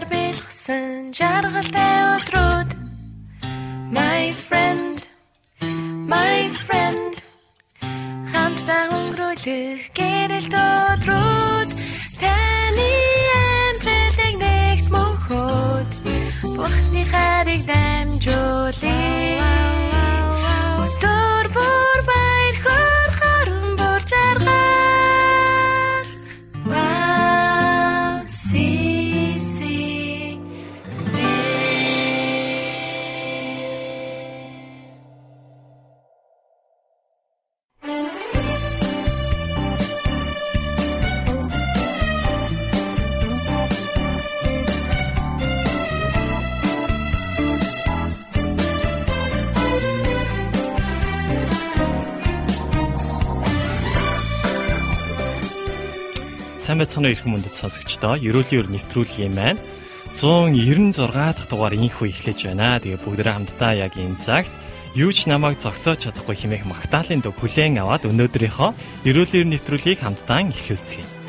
Чамаар бэлгсэн жаргалтай өдрүүд My friend My friend. Хамтдаа өнгөрүүлэх гэрэлт өдрүүд таны амьдралыг нэгт мөнхөд Бурхны хайрыг дамжуулъя Сайн байцгаана эрхэм мөндөд сонсогчдоо. Ерөөлийн өр нэвтрүүлгийн маань 196 дахь дугаар инхүү эхлэж байна. Тэгээ бүгдээ хамтдаа яг энэ цагт юу ч намайг зогсоож чадахгүй хэмээх магтаалын дөг хүлээн аваад өнөөдрийнхөө ерөөлийн нэвтрүүлгийг хамтдаа эхлүүлцгээе.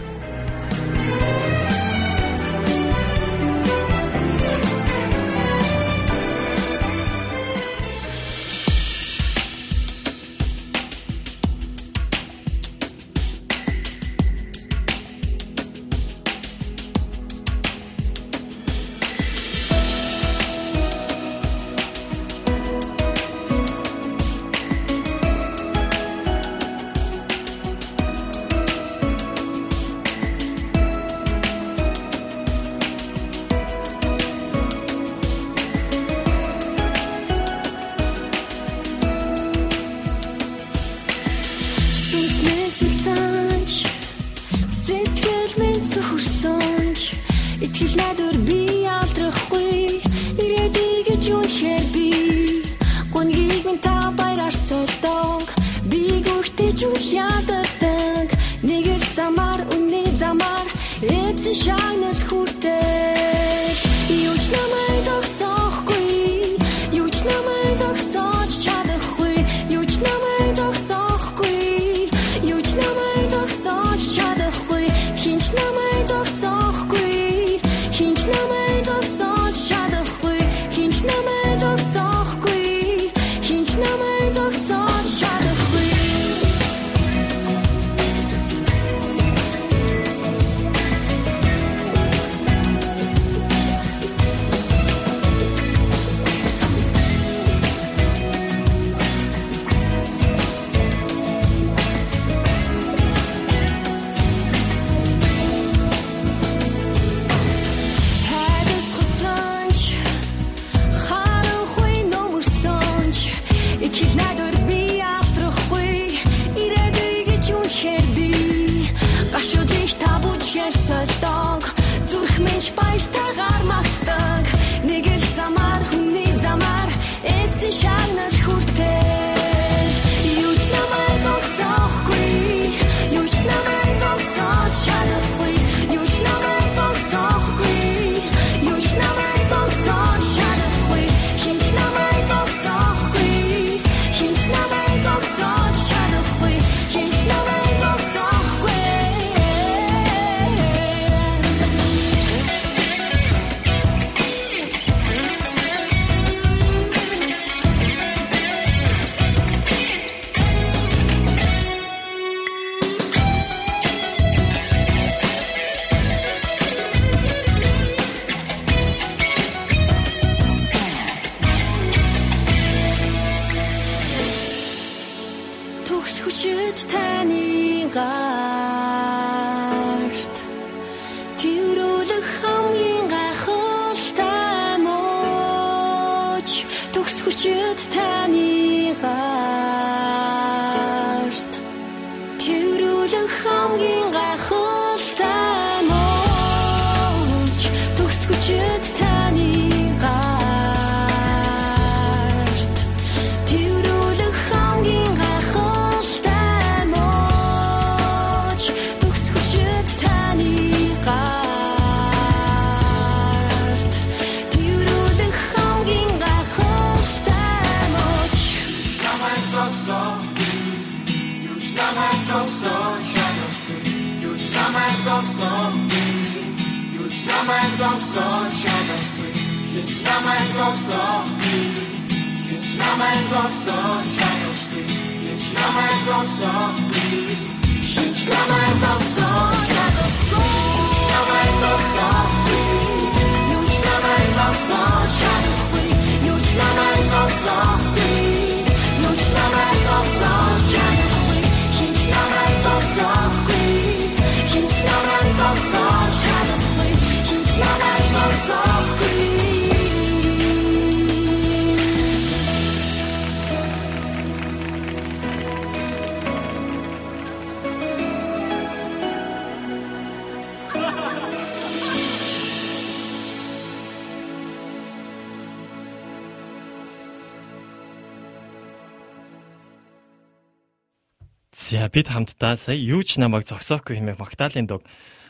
Бид хамтдаа сая юу ч намайг зогсоохгүй хэмээх Магдалины дуг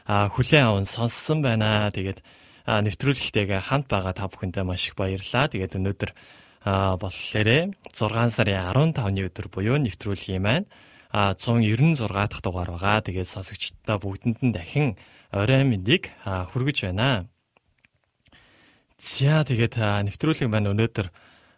хүлээн аван сонссон байна. Тэгээд нэвтрүүлэгтэйгээ хамт байгаа та бүхэндээ маш их баярлалаа. Тэгээд өнөөдөр болохоор 6 сарын 15-ны өдөр буюу нэвтрүүлгийн маань 196 дахь дугаар байгаа. Тэгээд сонсогчдоо бүгдэнд нь дахин орой мэндийг хүргэж байна. За тэгээд нэвтрүүлэг маань өнөөдөр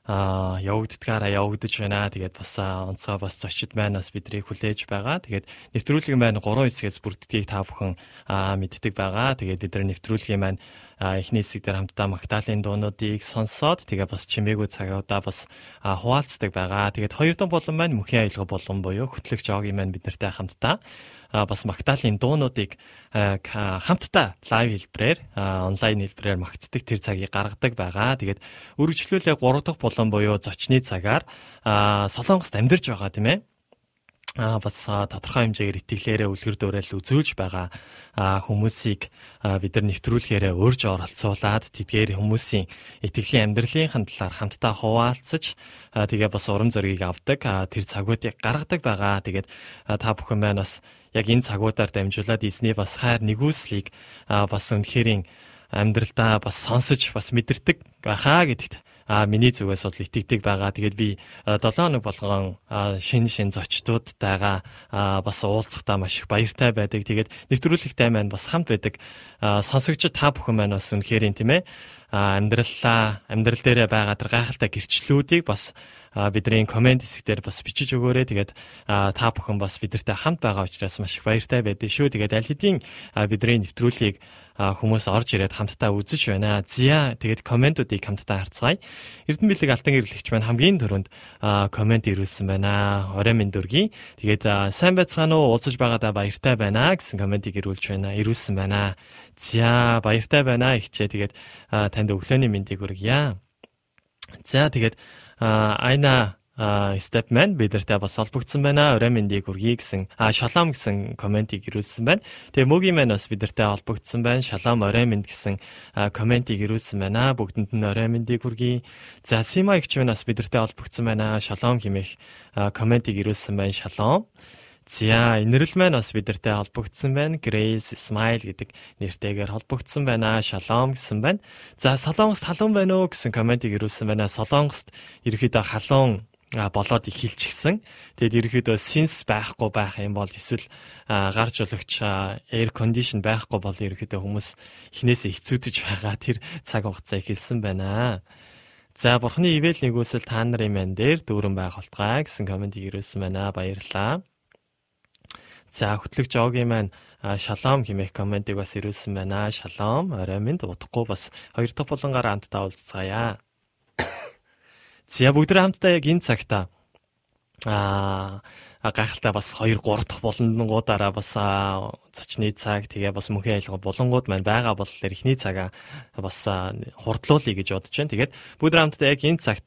а явагддгаараа явагдаж байна. Тэгээд бас онцгой бас зочид маань бас бидрийг хүлээж байгаа. Тэгээд нэвтрүүлгийн маань 3 хэсгээс бүрддгийг та бүхэн мэддэг байгаа. Тэгээд бид нар нэвтрүүлгийн маань эхний хэсэг дээр хамтдаа Магдалины дуунуудыг сонсоод тэгээ бас чимээгүй цагаудаа бас хуваалцдаг байгаа. Тэгээд хоёр дон болон маань мөхийн аялга болон буюу хөтлөгч Огийн маань бид нартай хамтдаа бас Магдалины дуунуудыг хамтдаа лайв хэлбэрээр онлайн хэлбэрээр магтдаг тэр цагийг гаргадаг байгаа. Тэгээд үргэлжлүүлээ 3 дахь булан буюу зочны цагаар Солонгост амьдарч байгаа тийм ээ а бас тодорхой хэмжээгээр итгэлээрээ үлгэр дуурайл үзүүлж байгаа хүмүүсийг бид нар нэвтрүүлэхээр урьж оролцуулаад тэдгээр хүмүүсийн итгэлийн амьдралын талаар хамтдаа хуваалцаж тэгээ бас урам зориг авдаг тэр цагуудыг гаргадаг байгаа. Тэгээд та бүхэн маань бас яг энэ цагуудаар дамжуулаад эзний бас хайр нэгүслийг бас үнэхэрийн амьдралдаа бас сонсож бас мэдэрдэг байхаа гэдэгт а миний зүгээс бол итгэдэг байгаа. Тэгээд би 7 хоног болгон шин шин зочдуудтайгаа бас уулзахдаа маш их баяртай байдаг. Тэгээд нэвтрүүлэгтэй маань бас хамт байдаг. Сонсогчд та бүхэн маань бас үнэхээр юм тийм ээ амьдраллаа амьдрал дээрээ байгаа тэр гайхалтай гэрчлэлүүдийг бас бидний комент хэсгээр бас бичиж өгөөрэй. Тэгээд та бүхэн бас бидэртэй хамт байгаа учраас маш их баяртай байдیں۔ шүү. Тэгээд аль хэдийн бидний нэвтрүүлгийг хүмүүс орж ирээд хамтдаа үзэж байна. Зя тэгээд комментуудыг хамтдаа харцгаая. Эрдэнэ бэлэг алтан гэрлэгч маань хамгийн түрүүнд коммент ирүүлсэн байна. Орой минь дүргийн. Тэгээд сайн байцгаана уу? Уулзаж байгаадаа баяртай байна гэсэн комментиг ирүүлж байна. Ирүүлсэн байна. Зя баяртай байна ихчээ. Тэгээд танд өглөөний мэндийг хүргье. За тэгээд айна Stepman бидэртэй бас холбогдсон байна. Орой мэндийг хүргэе гэсэн а шалом гэсэн комментиг ирүүлсэн байна. Тэгээ мөгийн маань бас бидэртэй холбогдсон байна. Шалом орой мэнд гэсэн комментиг ирүүлсэн байна. Бүгдэнд нь орой мэндийг хүргэе. За Сима ихч маань бас бидэртэй холбогдсон байна. Шалом хэмээх комментиг ирүүлсэн байна. Шалом. За инэрл маань бас бидэртэй холбогдсон байна. Grace Smile гэдэг нэртэйгээр холбогдсон байна. Шалом гэсэн байна. За Солонгост халуун байна уу гэсэн комментиг ирүүлсэн байна. Солонгост ерөөхдөө халуун болоод эхэлчихсэн. Тэгэд ерөөхдөө синс байхгүй байх юм бол эсвэл гарч өлөгч air condition байхгүй бол ерөөхдөө хүмүүс эхнээсээ хэцүүдэж байгаа тэр цаг хугацаа эхэлсэн байна. За бурхны ивэл нэгүсэл та нарын мэн дээр дүүрэн байх болтугай гэсэн комментиг ирүүлсэн байна. Баярлалаа. За хөтлөгч Огийн маань шалом хэмээх комментиг бас ирүүлсэн байна. Шалом. Орой минь удахгүй бас хоёр дахь булангаар хамтдаа уулзцаая. За бүгд хамтдаа яг энэ цагта аа гайхалтай бас 2 3 дахь болонгуудаараа бас зочны цаг тэгээ бас мөнхийн айлга болонгууд маань байгаа болохоор эхний цагаа бас хурдлуулъя гэж бодож байна. Тэгээд бүгд хамтдаа яг энэ цагт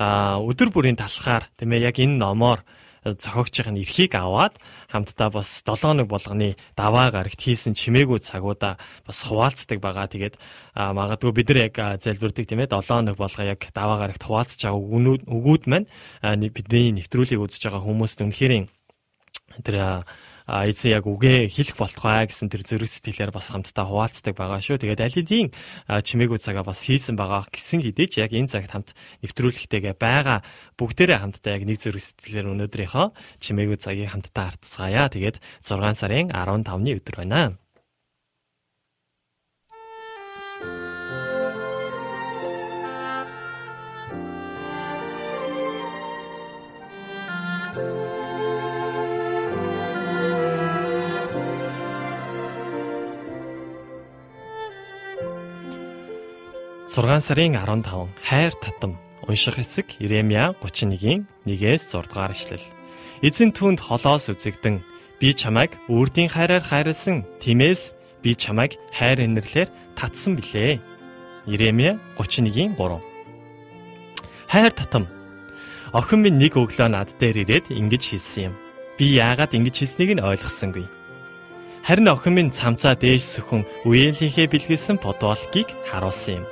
өдөр бүрийн талхаар тийм ээ яг энэ номоор зохиогчийн эрхийг аваад хамтдаа бас 7 хоног болгоны даваа гарагт хийсэн чимээгүй цагуудаа бас хуваалцдаг байгаа. Тэгээд магадгүй бид нар яг залбирдаг тийм ээ 7 хоног болгоо яг даваа гарагт хуваалцж байгаа өгүүд маань бидний нэвтрүүлгийг үзэж байгаа хүмүүст үнэхээр тэр эзэн яг үгээ хэлэх болтугай гэсэн тэр зүрх сэтгэлээр бас хамтдаа хуваалцдаг байгаа шүү. Тэгээд аль хэдийн чимээгүй цагаа бас хийсэн байгаа гэсэн хэдий ч яг энэ цагт хамт нэвтрүүлэхтэйгээ байгаа бүгдээрээ хамтдаа яг нэг зүрх сэтгэлээр өнөөдрийнхөө чимээгүй цагийг хамтдаа хартцгаая. Тэгээд 6 сарын 15-ны өдөр байна. 6 сарын 15 хайр татам унших хэсэг Иремья 31-ийн 1-ээс 6 дугаар ишлэл. Эзэн түнд холоос үзэгдэн би чамайг үрдийн хайраар хайрлсан. Тиймээс би чамайг хайр инэрлэр татсан билээ. Иремья 31-ийн 3. Хайр татам. Охин минь нэг өглөө над дээр ирээд ингэж хэлсэн юм. Би яагаад ингэж хэлснийг нь ойлгосонгүй. Харин охин минь цамцаа дээж сөхөн үеэлийнхээ бэлгэлсэн подвалкийг харуулсан юм.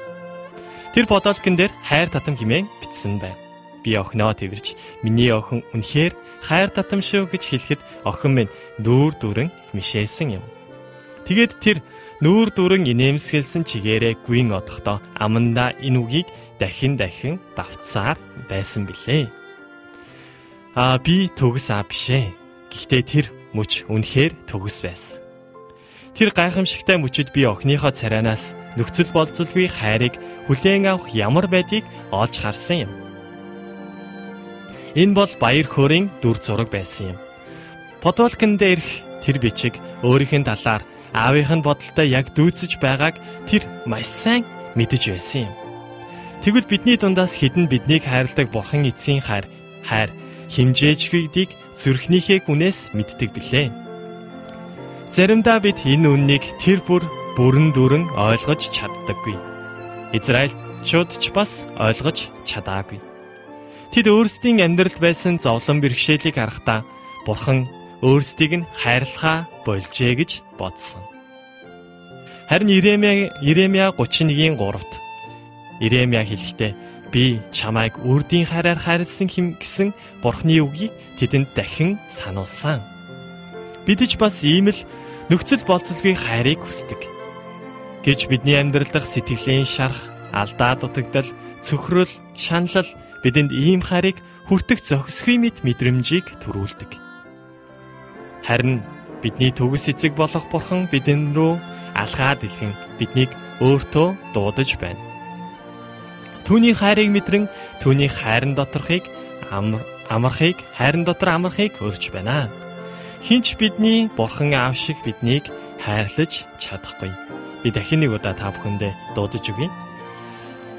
Тэр бодолкон дээр хайр татам хэмээн бичсэн байна. Би охиноо тэрч миний охин үнэхээр хайр татам шүү гэж хэлэхэд охин минь нүүр дүрэн мишээсэн юм. Тэгээд тэр нүүр дүрэн инээмсгэлсэн чигээрээ гүн одохдоо амандаа энэ үгийг дахин дахин давтсаар байсан билээ. Аа би төгс аа бишээ. Гэхдээ тэр мөч үнэхээр төгс байсан. Тэр гайхамшигтай мөчөд би охиныхоо царайнаас нөхцөл болцолгүй хайрыг хүлээн авах ямар байдгийг олж харсан юм. Энэ бол баяр хөөрийн дүр зураг байсан юм. Подвалканд ирэх тэр бичиг өөрийнх нь талаар аавынх нь бодолтой яг дүүцэж байгааг тэр маш сайн мэдэж байсан юм. Тэгвэл бидний дундаас хідэн биднийг хайрладаг бурхан эцсийн хайр хайр химжээжгүйдийг зүрхнийхээ гүнээс мэддэг билээ. Заримдаа бид энэ үннийг тэр бүр бүрэн дүрэн ойлгож чаддаггүй. Израильчууд ч бас ойлгож чадаагүй. Тэд өөрсдийн амьдралд байсан зовлон бэрхшээлийг харахтаа Бурхан өөрсдийг нь хайрлахаа болжээ гэж бодсон. Харин Иремья Иремья 31-ийн 3-т Иремья хэлэхдээ би чамайг үрдийн хайраар хайрлсан хэм гэсэн Бурхны үгийг тэдэнд дахин сануулсан. Бид ч бас ийм л нөхцөл болцолгүй хайрыг хүсдэг гэж бидний амьдрал дах сэтгэлийн шарах, алдаа дутагдал, цөхрөл, шаналл бидэнд ийм харийг хүртэх зохисгүй мэд мэдрэмжийг төрүүлдэг. Харин бидний төгс эцэг болох бурхан бидэн рүү алхаад илхэн биднийг өөртөө дуудаж байна. Түүний хайрыг мэдрэн түүний хайрын доторхыг амархыг хайрын дотор амархыг өрж байна. Хинч бидний бурхан аав шиг биднийг хайрлаж чадахгүй би дахин нэг удаа та бүхэндээ дуудаж өгье.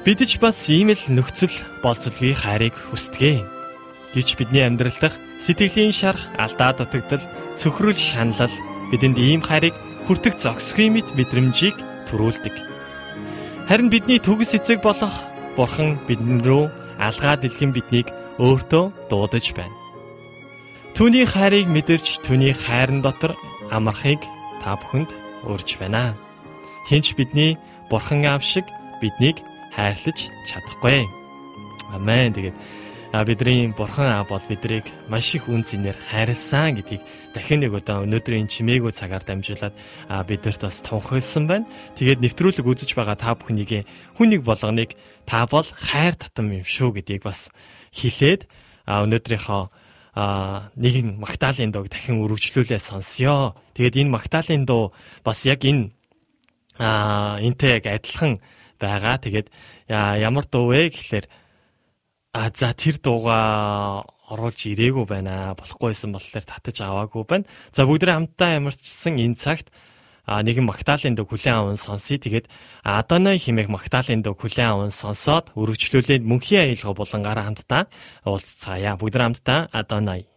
Бид ч бас ийм л нөхцөл болцолгүй хайрыг хүсдэг. Гэвч бидний амьдрал дах сэтгэлийн шарах, алдаа дутагдал, цөхрөл шаналл бидэнд ийм хайрыг хүртэх зохисгүй мэд мэдрэмжийг төрүүлдэг. Харин бидний төгс эцэг болох Бурхан бидэн рүү алгаад илгэн биднийг өөртөө дуудаж байна. Түүний хайрыг мэдэрч түүний хайрын дотор амархыг та бүхэнд урьж байна хинч бидний бурхан аав шиг биднийг хайрлаж чадахгүй. Амен. Тэгээд бидний бурхан аав бол бидрийг маш их үн цэнээр хайрлсан гэдгийг дахин нэг удаа өнөөдрийн чимээгүй цагаар дамжуулаад бидэрт бас тунхагласан байна. Тэгээд нэвтрүүлэг үзэж байгаа та бүхнийг хүн нэг болгоныг та бол хайр татам юм шүү гэдгийг бас хэлээд өнөөдрийнхөө а нэгэн Магдалины дууг дахин үргэлжлүүлээ сонсё. Тэгээд энэ Магдалины дуу бас яг энэ аа энтэй яг адилхан байгаа. Тэгээд ямар дуу вэ гэхлээр а за тэр дууга оруулж ирээгүй байна. Болохгүйсэн болохоор татаж аваагүй байна. За бүгдээ хамтдаа ямарчсан энэ цагт а нэгэн Магдалины дуу хүлэн аван сонсъё. Тэгээд Адонай химээх Магдалины дуу хүлэн аван сонсоод өргөжлүүлээд мөнхийн аялга булангаараа хамтдаа уулзцаая. Бүгдээ хамтдаа Адонай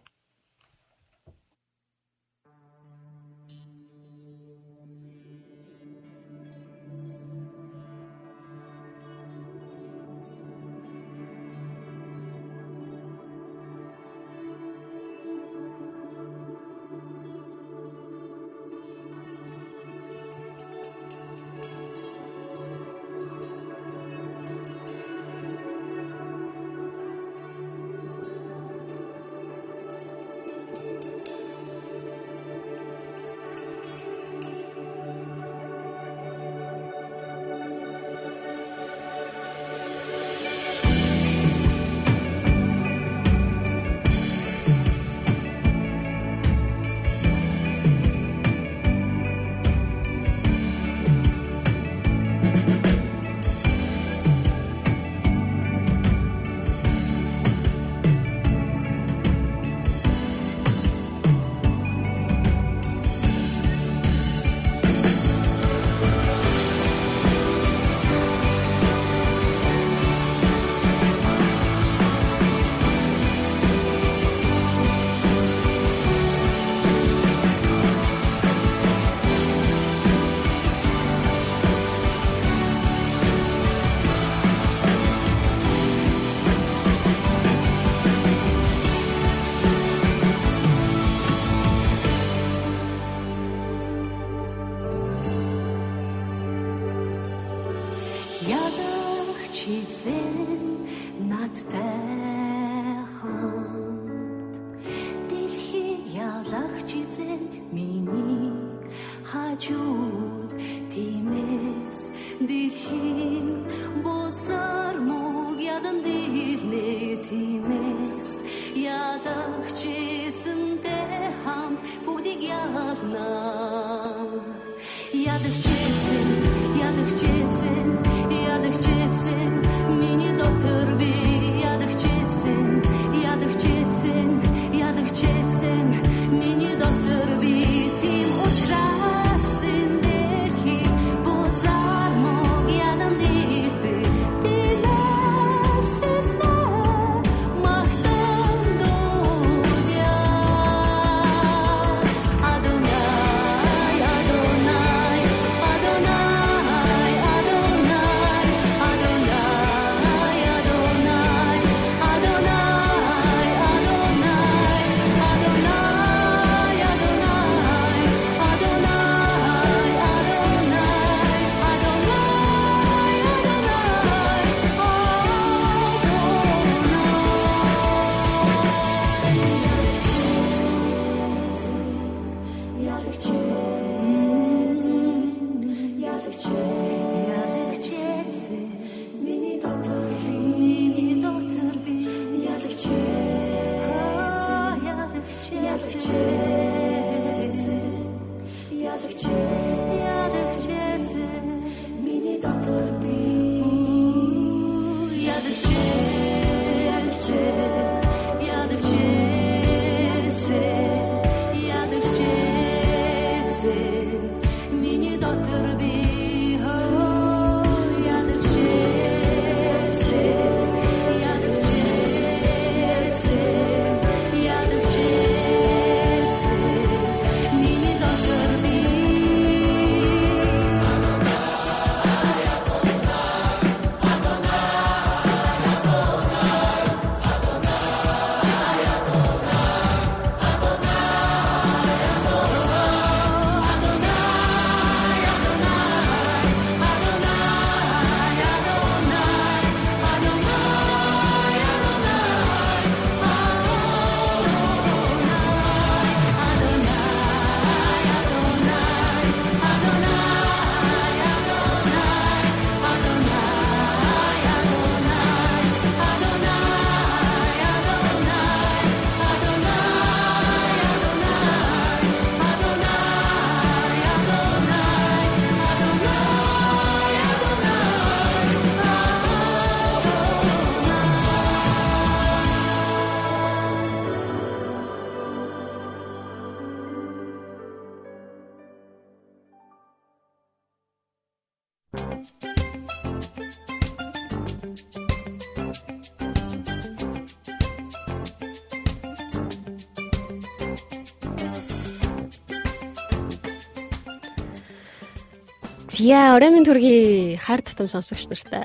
Зя оройн төргийн хар татам сонсогч нартай.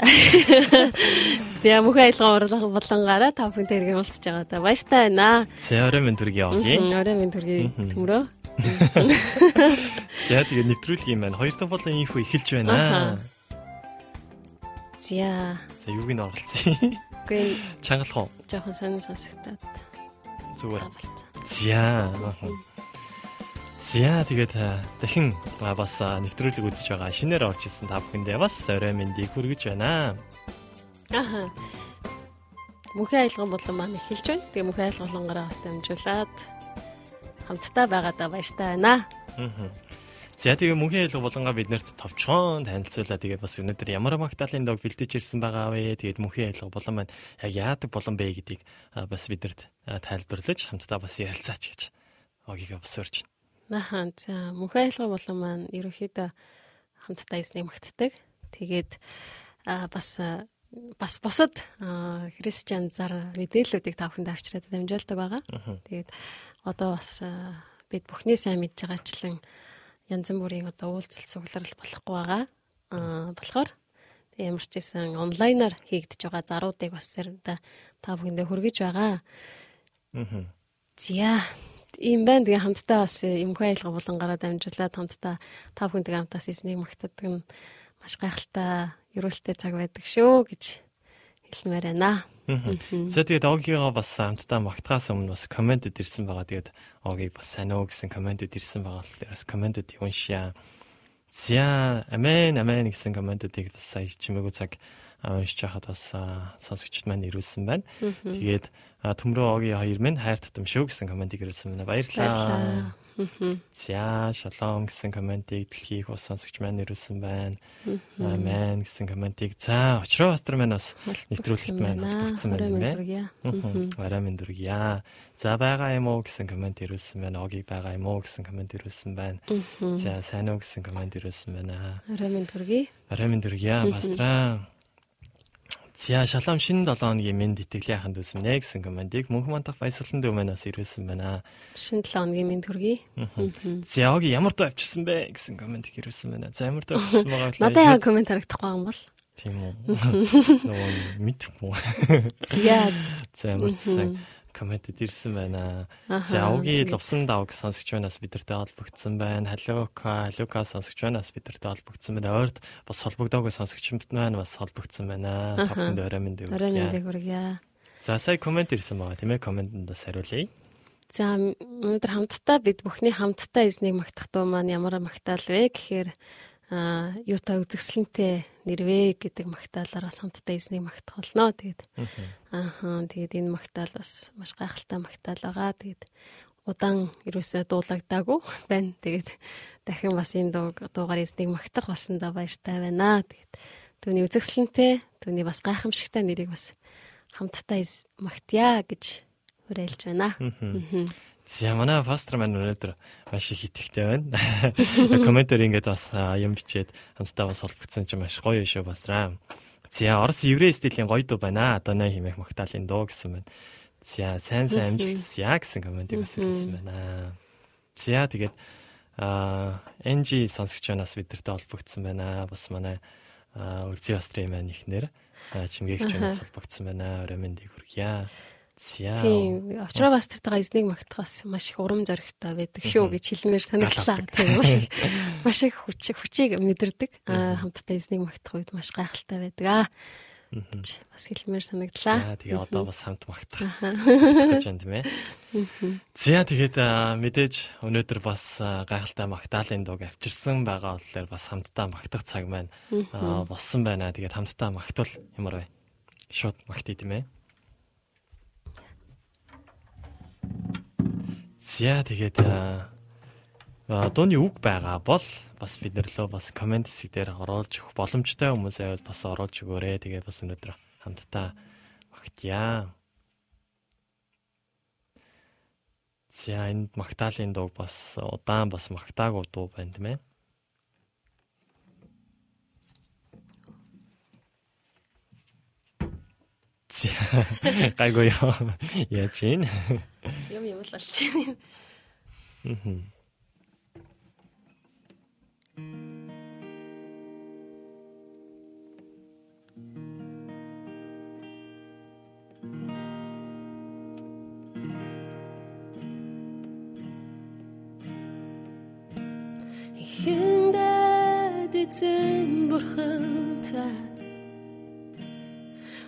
За мөхөө аялгаа орлого болонгаараа та бүхэнтэй иргэн уулзж байгаа да. Баяртай байна. За орой минь төргийн явъя. Оройн төргийн төмрөө. За тэгээ нэвтрүүлгийн маань хоёр дахь болон инфо эхэлж байна. За За юуг нь оролцъё? үгүй Чангалах уу? жоохон сонин сонсогдоод Зүгээр. За. За тэгээд а, дахин бас а, нэвтрүүлэг үзэж байгаа шинээр орж ирсэн та бүхэндээ бас орой мэндийг хүргэж байна. Аха. Мөхөө аялган болон маань эхэлж байна. Тэгээ мөхөө аялгалангаараа бас дамжуулаад хамтдаа байгаадаа баяртай байна. Мгм. За тэгээ мөнхийн хэлэг болонгаа биднэрт товчхон танилцуулаа. Тэгээд бас өнөөдөр ямар магтаалын дог бэлдэж ирсэн байгаа вэ? Тэгээд мөнхийн хэлэг болон маань яг яадаг болон бэ гэдгийг а, бас биднэрт а, тайлбарлаж хамтдаа бас ярилцаач гэж огийг босорж Аха. За мөнхөө аялга болон маань ерөөхдөө хамтдаа магтдаг. Тэгээд бас бас бусад христиан зар мэдээллүүдийг та бүхэнд авчираад дамжуулдаг байгаа. Тэгээд одоо бас бид бүхний сайн мэдж байгаачлан янз бүрийн одоо уулзалт сугларал болохгүй байгаа. Аа болохоор ямар ч гэсэн онлайнаар хийгдэж байгаа заруудыг бас та бүхэндээ хүргэж байгаа. Мгм. За ийм байна. Тэгээ хамтдаа бас эмхүү айлга болонгаараа дамжуулаад хамтдаа та бүхэнтэй хамтаас эзнийг магтадаг нь маш гайхалтай, ерөөлтэй цаг байдаг шүү гэж хэлмээр байна. За тэгээд Огигаа бас хамтдаа магтахаас өмнө бас комментэд ирсэн байгаа. Тэгээд Огийг бас сайн уу гэсэн комментэд ирсэн байгаа. Тэгэхээр бас комментэд уншия. За амен амен гэсэн комментэдийг бас сая чимээгүй цаг уншиж хахад бас сонсогчд маань ирүүлсэн байна. Тэгээд төмрөө Оги хоёр минь хайр татам шүү гэсэн комментиг ирүүлсэн байна. Баярлалаа. За шалом гэсэн комментиг дэлхийх ус сонсогч маань ирүүлсэн байна. Амен гэсэн комментиг. За очроо пастор маань бас нэвтрүүлэгт маань холбогдсон байна тийм ээ. Арай минь дүргийа. За байгаа юм уу гэсэн коммент ирүүлсэн байна. Оги байгаа юм уу гэсэн коммент ирүүлсэн байна. За сайн уу гэсэн коммент ирүүлсэн байна. Арай минь дүргий. Арай минь дүргийа пастраа. За шалам шинэ 7 хоногийн мэд итгэлийн аханд үсмнэ гэсэн комментиг мөнх мантах баясгалан дэв манаас ирүүлсэн байна. Шинэ 7 хоногийн мэд төргий. За оги ямар дуу авчирсан бэ гэсэн комментиг ирүүлсэн байна. За ямар дуу авчирсан байгаа вэ? Надад яа коммент харагдахгүй юм бол. Тийм үү. Нөгөө мэдхгүй. За. За ямар ч комментэд ирсэн байна. За Ауги лувсан давг сонсогч банаас бидэртэй холбогдсон байна. Халука, Халука сонсогч банаас бидэртэй холбогдсон байна. Ойрд бас холбогдоогүй сонсогчмд маань бас холбогдсон байна. Тавханд орой мэнд өгье. Орой мэнд өгье. За сая комент ирсэн байгаа тийм ээ комментэнд хариулъя. За өнөөдөр хамтдаа бид бүхний хамтдаа эзнийг магтах дуу маань ямар магтаал вэ гэхээр а юутай үзэсгэлэнтэй нэрвэ гэдэг магтаалаараа хамтдаа эзнийг магтах болно. Тэгээд ааха тэгээд энэ магтаал бас маш гайхалтай магтаал байгаа. Тэгээд удаан ерөөсөө дуулагдаагүй байна. Тэгээд дахин бас энэ дуу дуугаар эзнийг магтах болсондоо баяртай байна. Тэгээд түүний үзэсгэлэнтэй, түүний бас гайхамшигтай нэрийг бас хамтдаа магтъя гэж уриалж байна. Аа. За манай пастор маань өнөөдөр маш их итгэвтэй байна. Комментээр ингээд бас юм бичээд хамтдаа бас холбогдсон чинь маш гоё шүү пастраа. За Орос еврей стилийн гоё дуу байна. Одоо нэ химэх магтаалын дуу гэсэн байна. За сайн сайн амжилтся гэсэн комментиг бас ирсэн байна. За тэгээд а NG сонсогчоноос бидэртэй холбогдсон байна. Бас манай Үлзий пастрын маань ихнэр чимгээгчнээс холбогдсон байна. Орой мэндийг хүргье. Тийм. Очроо бас тэртэйгээ эзнийг магтахаас маш их урам зоригтой байдаг шүү гэж хэлмээр санагдлаа. Тийм маш их маш их хүчийг хүчийг мэдэрдэг. Аа хамтдаа эзнийг магтах үед маш гайхалтай байдаг аа. Бас хэлмээр санагдлаа. За тэгээ одоо бас хамт магтах гэж байна тийм ээ. За тэгээд мэдээж өнөөдөр бас гайхалтай магтаалын дууг авчирсан байгаа болохоор бас хамтдаа магтах цаг маань болсон байна. Тэгээд хамтдаа магтвал ямар вэ? Шууд магтъя тийм ээ. За тэгээд дууны үг байгаа бол бас бид нэрлөө бас комент хэсэг дээр оруулж өгөх боломжтой хүмүүс байвал бас оруулж өгөөрэй. Тэгээд бас өнөөдөр хамтдаа магтъя. За энд магтаалын дуу бас удаан бас магтаагүй дуу байна тийм ээ. Гайгүй яа. Яаж ийн? Юм юм л олж байна. Мм. Хиндэд эзэн бурхантай үг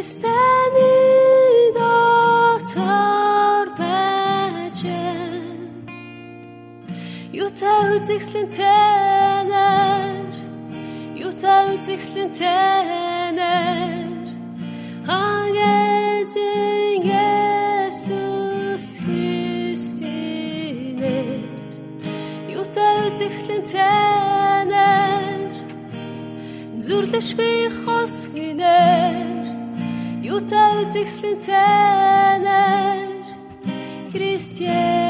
Христэний дотор байжээ. Юутай үзэгслэнтэнэр Юутай үзэгслэнтэнэр Хангэзэн Есүс Христинэр Юутай үзэгслэнтэнэр зүрлэшгүй юутай үзэгслэн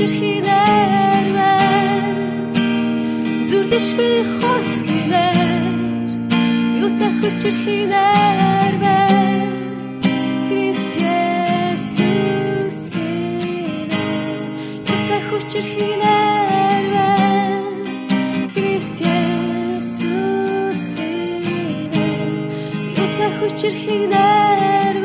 хүчрхинээр зүрлэшгүй хос гинээр юутай хүчрхинээр Христ Есүс юутай хүчрхинээр Христ Есүс юутай хүчрхинээр Христ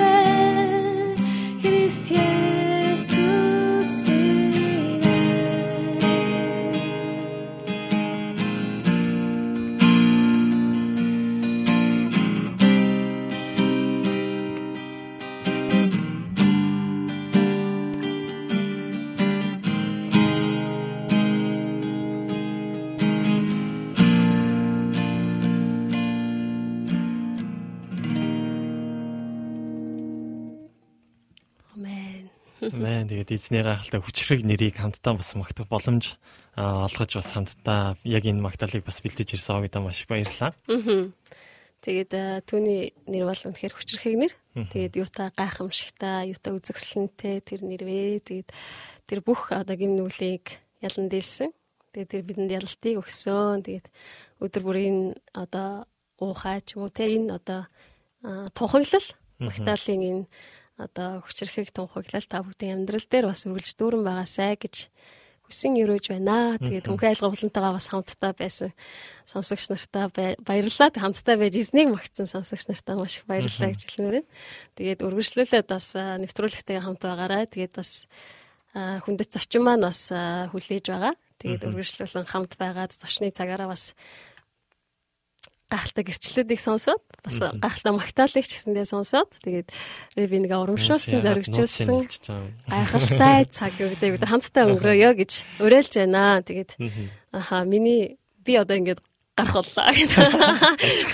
эзний гайхалтай хүчрэг нэрийг хамтдаа бас магтах боломж олгож бас хамтдаа яг энэ магтаалыг бас бэлдэж ирсэн авагдаа маш их баярлалаа. Тэгээд түүний нэр бол үнэхээр хүчрхэг нэр. Тэгээд юутай гайхамшигтай, юутай үзэгсэлэнтэй тэр нэрвэ. Тэгээд тэр бүх одоо гим нүглийг ялан дийлсэн. Тэгээд тэр бидэнд ялалтыг өгсөн. Тэгээд өдөр бүрийн одоо уухай ч юм уу те энэ одоо тунхаглал магтаалын энэ одоо хүчрхэг тунхаглал та бүхэн амьдрал дээр бас үргэлж дүүрэн байгаасай гэж хүсэн өрөөж байна. Тэгээд мөнх айлгуулантайгаа бас хамтдаа байсан сонсогч нартаа баярлалаа. Хамтдаа байж эзнийг магтсан сонсогч нартаа маш их баярлалаа гэж хэлмээр байна. Тэгээд үргэлжлүүлээд бас а, нэвтрүүлэгтэйгээ хамт байгаарай. Тэгээд бас хүндэт зочин маань бас хүлээж байгаа. Тэгээд үргэлжлүүлэн хамт байгаад зочны цагаараа бас гахалтай гэрчлэлүүдийг сонсоод бас гахалтай магтаалыг ч гэсэндээ сонсоод тэгээд би нэг урамшуулсан зоригчулсан гайхалтай цаг өгдөө бид хамтдаа өнгөрөөё гэж уриалж байна. Тэгээд аха миний би одоо ингээд гарах боллоо гэдэг.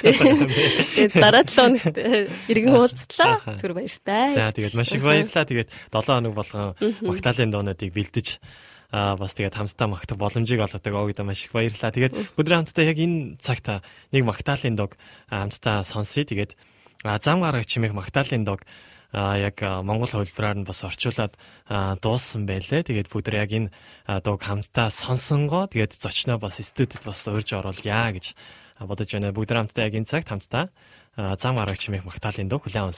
Тэгээд дараа 7 хоногт иргэн уулзтлаа. Түр баяртай. За тэгээд маш их баярлалаа. Тэгээд 7 хоног болгон магтаалын доонуудыг бэлдэж бас тэгээд хамтдаа магтах боломжийг олгодог огд маш их баярлалаа. Тэгээд өдрөө хамтдаа яг энэ цагт нэг магтаалын дог аа, хамтдаа сонсъё. Тэгээд зам гарагч чимээх магтаалын дог а яг монгол хувилбараар нь бас орчуулад дууссан байлээ. Тэгээд бүгд яг энэ дууг хамтдаа сонсонгоо тэгээд зочноо бас студид бас урьж оруулъя гэж бодож байна. Бүгд хамтдаа яг энэ цагт хамтдаа зам гарагч чимээх магтаалын дуу хүлээн аван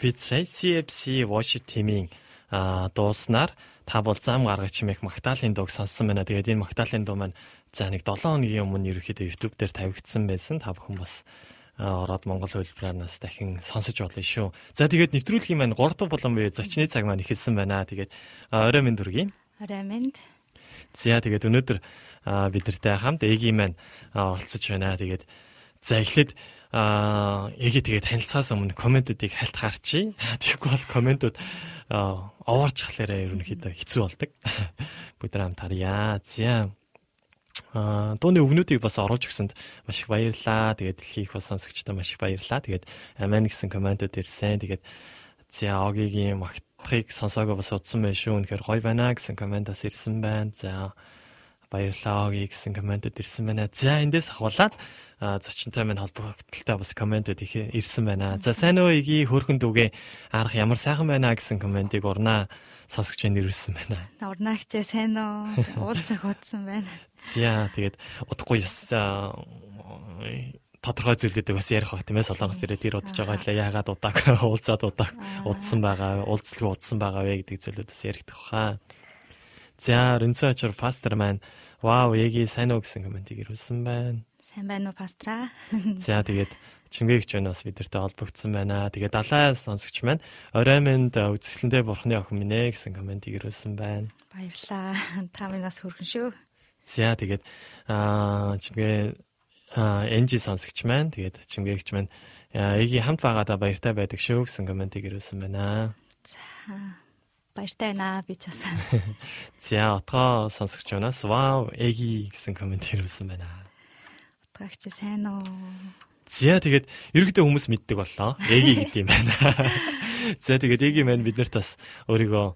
бид сая CFC worship team-ийн аа дууснаар та бол зам гаргаж чимээх Магдалины дууг сонссон байна. Тэгээд энэ Магдалины дуу маань за нэг 7 хоногийн өмнө ерөөхдөө YouTube дээр тавигдсан байсан. Та бүхэн бас ороод Монгол хөлбраар нас дахин сонсож болно шүү. За тэгээд нэвтрүүлгийн маань 3 дахь болон бие зочны цаг маань эхэлсэн байна. Тэгээд орой минь дүргийн. Орой минь. За тэгээд өнөөдөр аа, бид нартай хамт Эгийн маань аа, оролцож байна. Тэгээд за эхлээд аа эгээ тэгээд танилцахаас өмнө комментуудыг хальт харчи. Тэгэхгүй бол комментууд аа, овоорчхлаараа ерөнхийдөө хэцүү болдог. Бүгд хамт харъя. За Аа дууны өгнүүдийг бас оруулж өгсөнд маш их баярлалаа. Тэгээд дэлхийх бас сонсогчдод маш их баярлалаа. Тэгээд амин гэсэн комментууд ирсэн. Тэгээд за огийн магтахыг сонсоагүй бас удсан байх шүү. Үнэхээр гоё байна гэсэн коммент бас ирсэн байна. За баярлалаа гэсэн комментууд ирсэн байна. За эндээс ахуулаад а, зочинтой минь холбогдолтой бас комментууд их ирсэн байна. За сайн уу иги хөөрхөн дүүгээ арах ямар сайхан байна гэсэн комментиг урнаа сонсогч байна ирсэн байна. Урнаагчээ сайн уу? Уулзах удсан байна. За тэгээд удахгүй тодорхой зүйлүүдийг бас ярих баг тийм ээ солонгос ирээд ир удаж байгаа лээ яагаад удааг уулзаад удааг удсан байгаа уулзлага удсан байгаа вэ гэдэг зүйлүүд бас яригдах хаа. За Ренцочор пастор маань вау яги сайн уу гэсэн комментиг ирүүлсэн байна. Сайн байна уу пастраа? За тэгээд Чингээгч байна бас бидэртэй холбогдсон байна. Тэгээд далай сонсогч маань орой минь үзэсгэлэнтэй бурхны охин минь ээ гэсэн комментиг ирүүлсэн байна. Баярлаа. Та минь бас хүрхэн шүү. За тэгээд аа чимгээ аа энжи сонсогч маань тэгээд чимгээгч маань эги хамт байгаадаа баяртай байдаг шүү гэсэн комментиг ирүүлсэн байна. Баяртай байна би ч бас. За отгоо сонсогч манаас вау эги гэсэн коммент ирүүлсэн байна. Утгаагч сайн уу? За тэгээд ерөнхийдөө хүмүүс мэддэг боллоо. Эги гэдэг юм байна. За тэгээд эги маань биднэрт бас өөрийгөө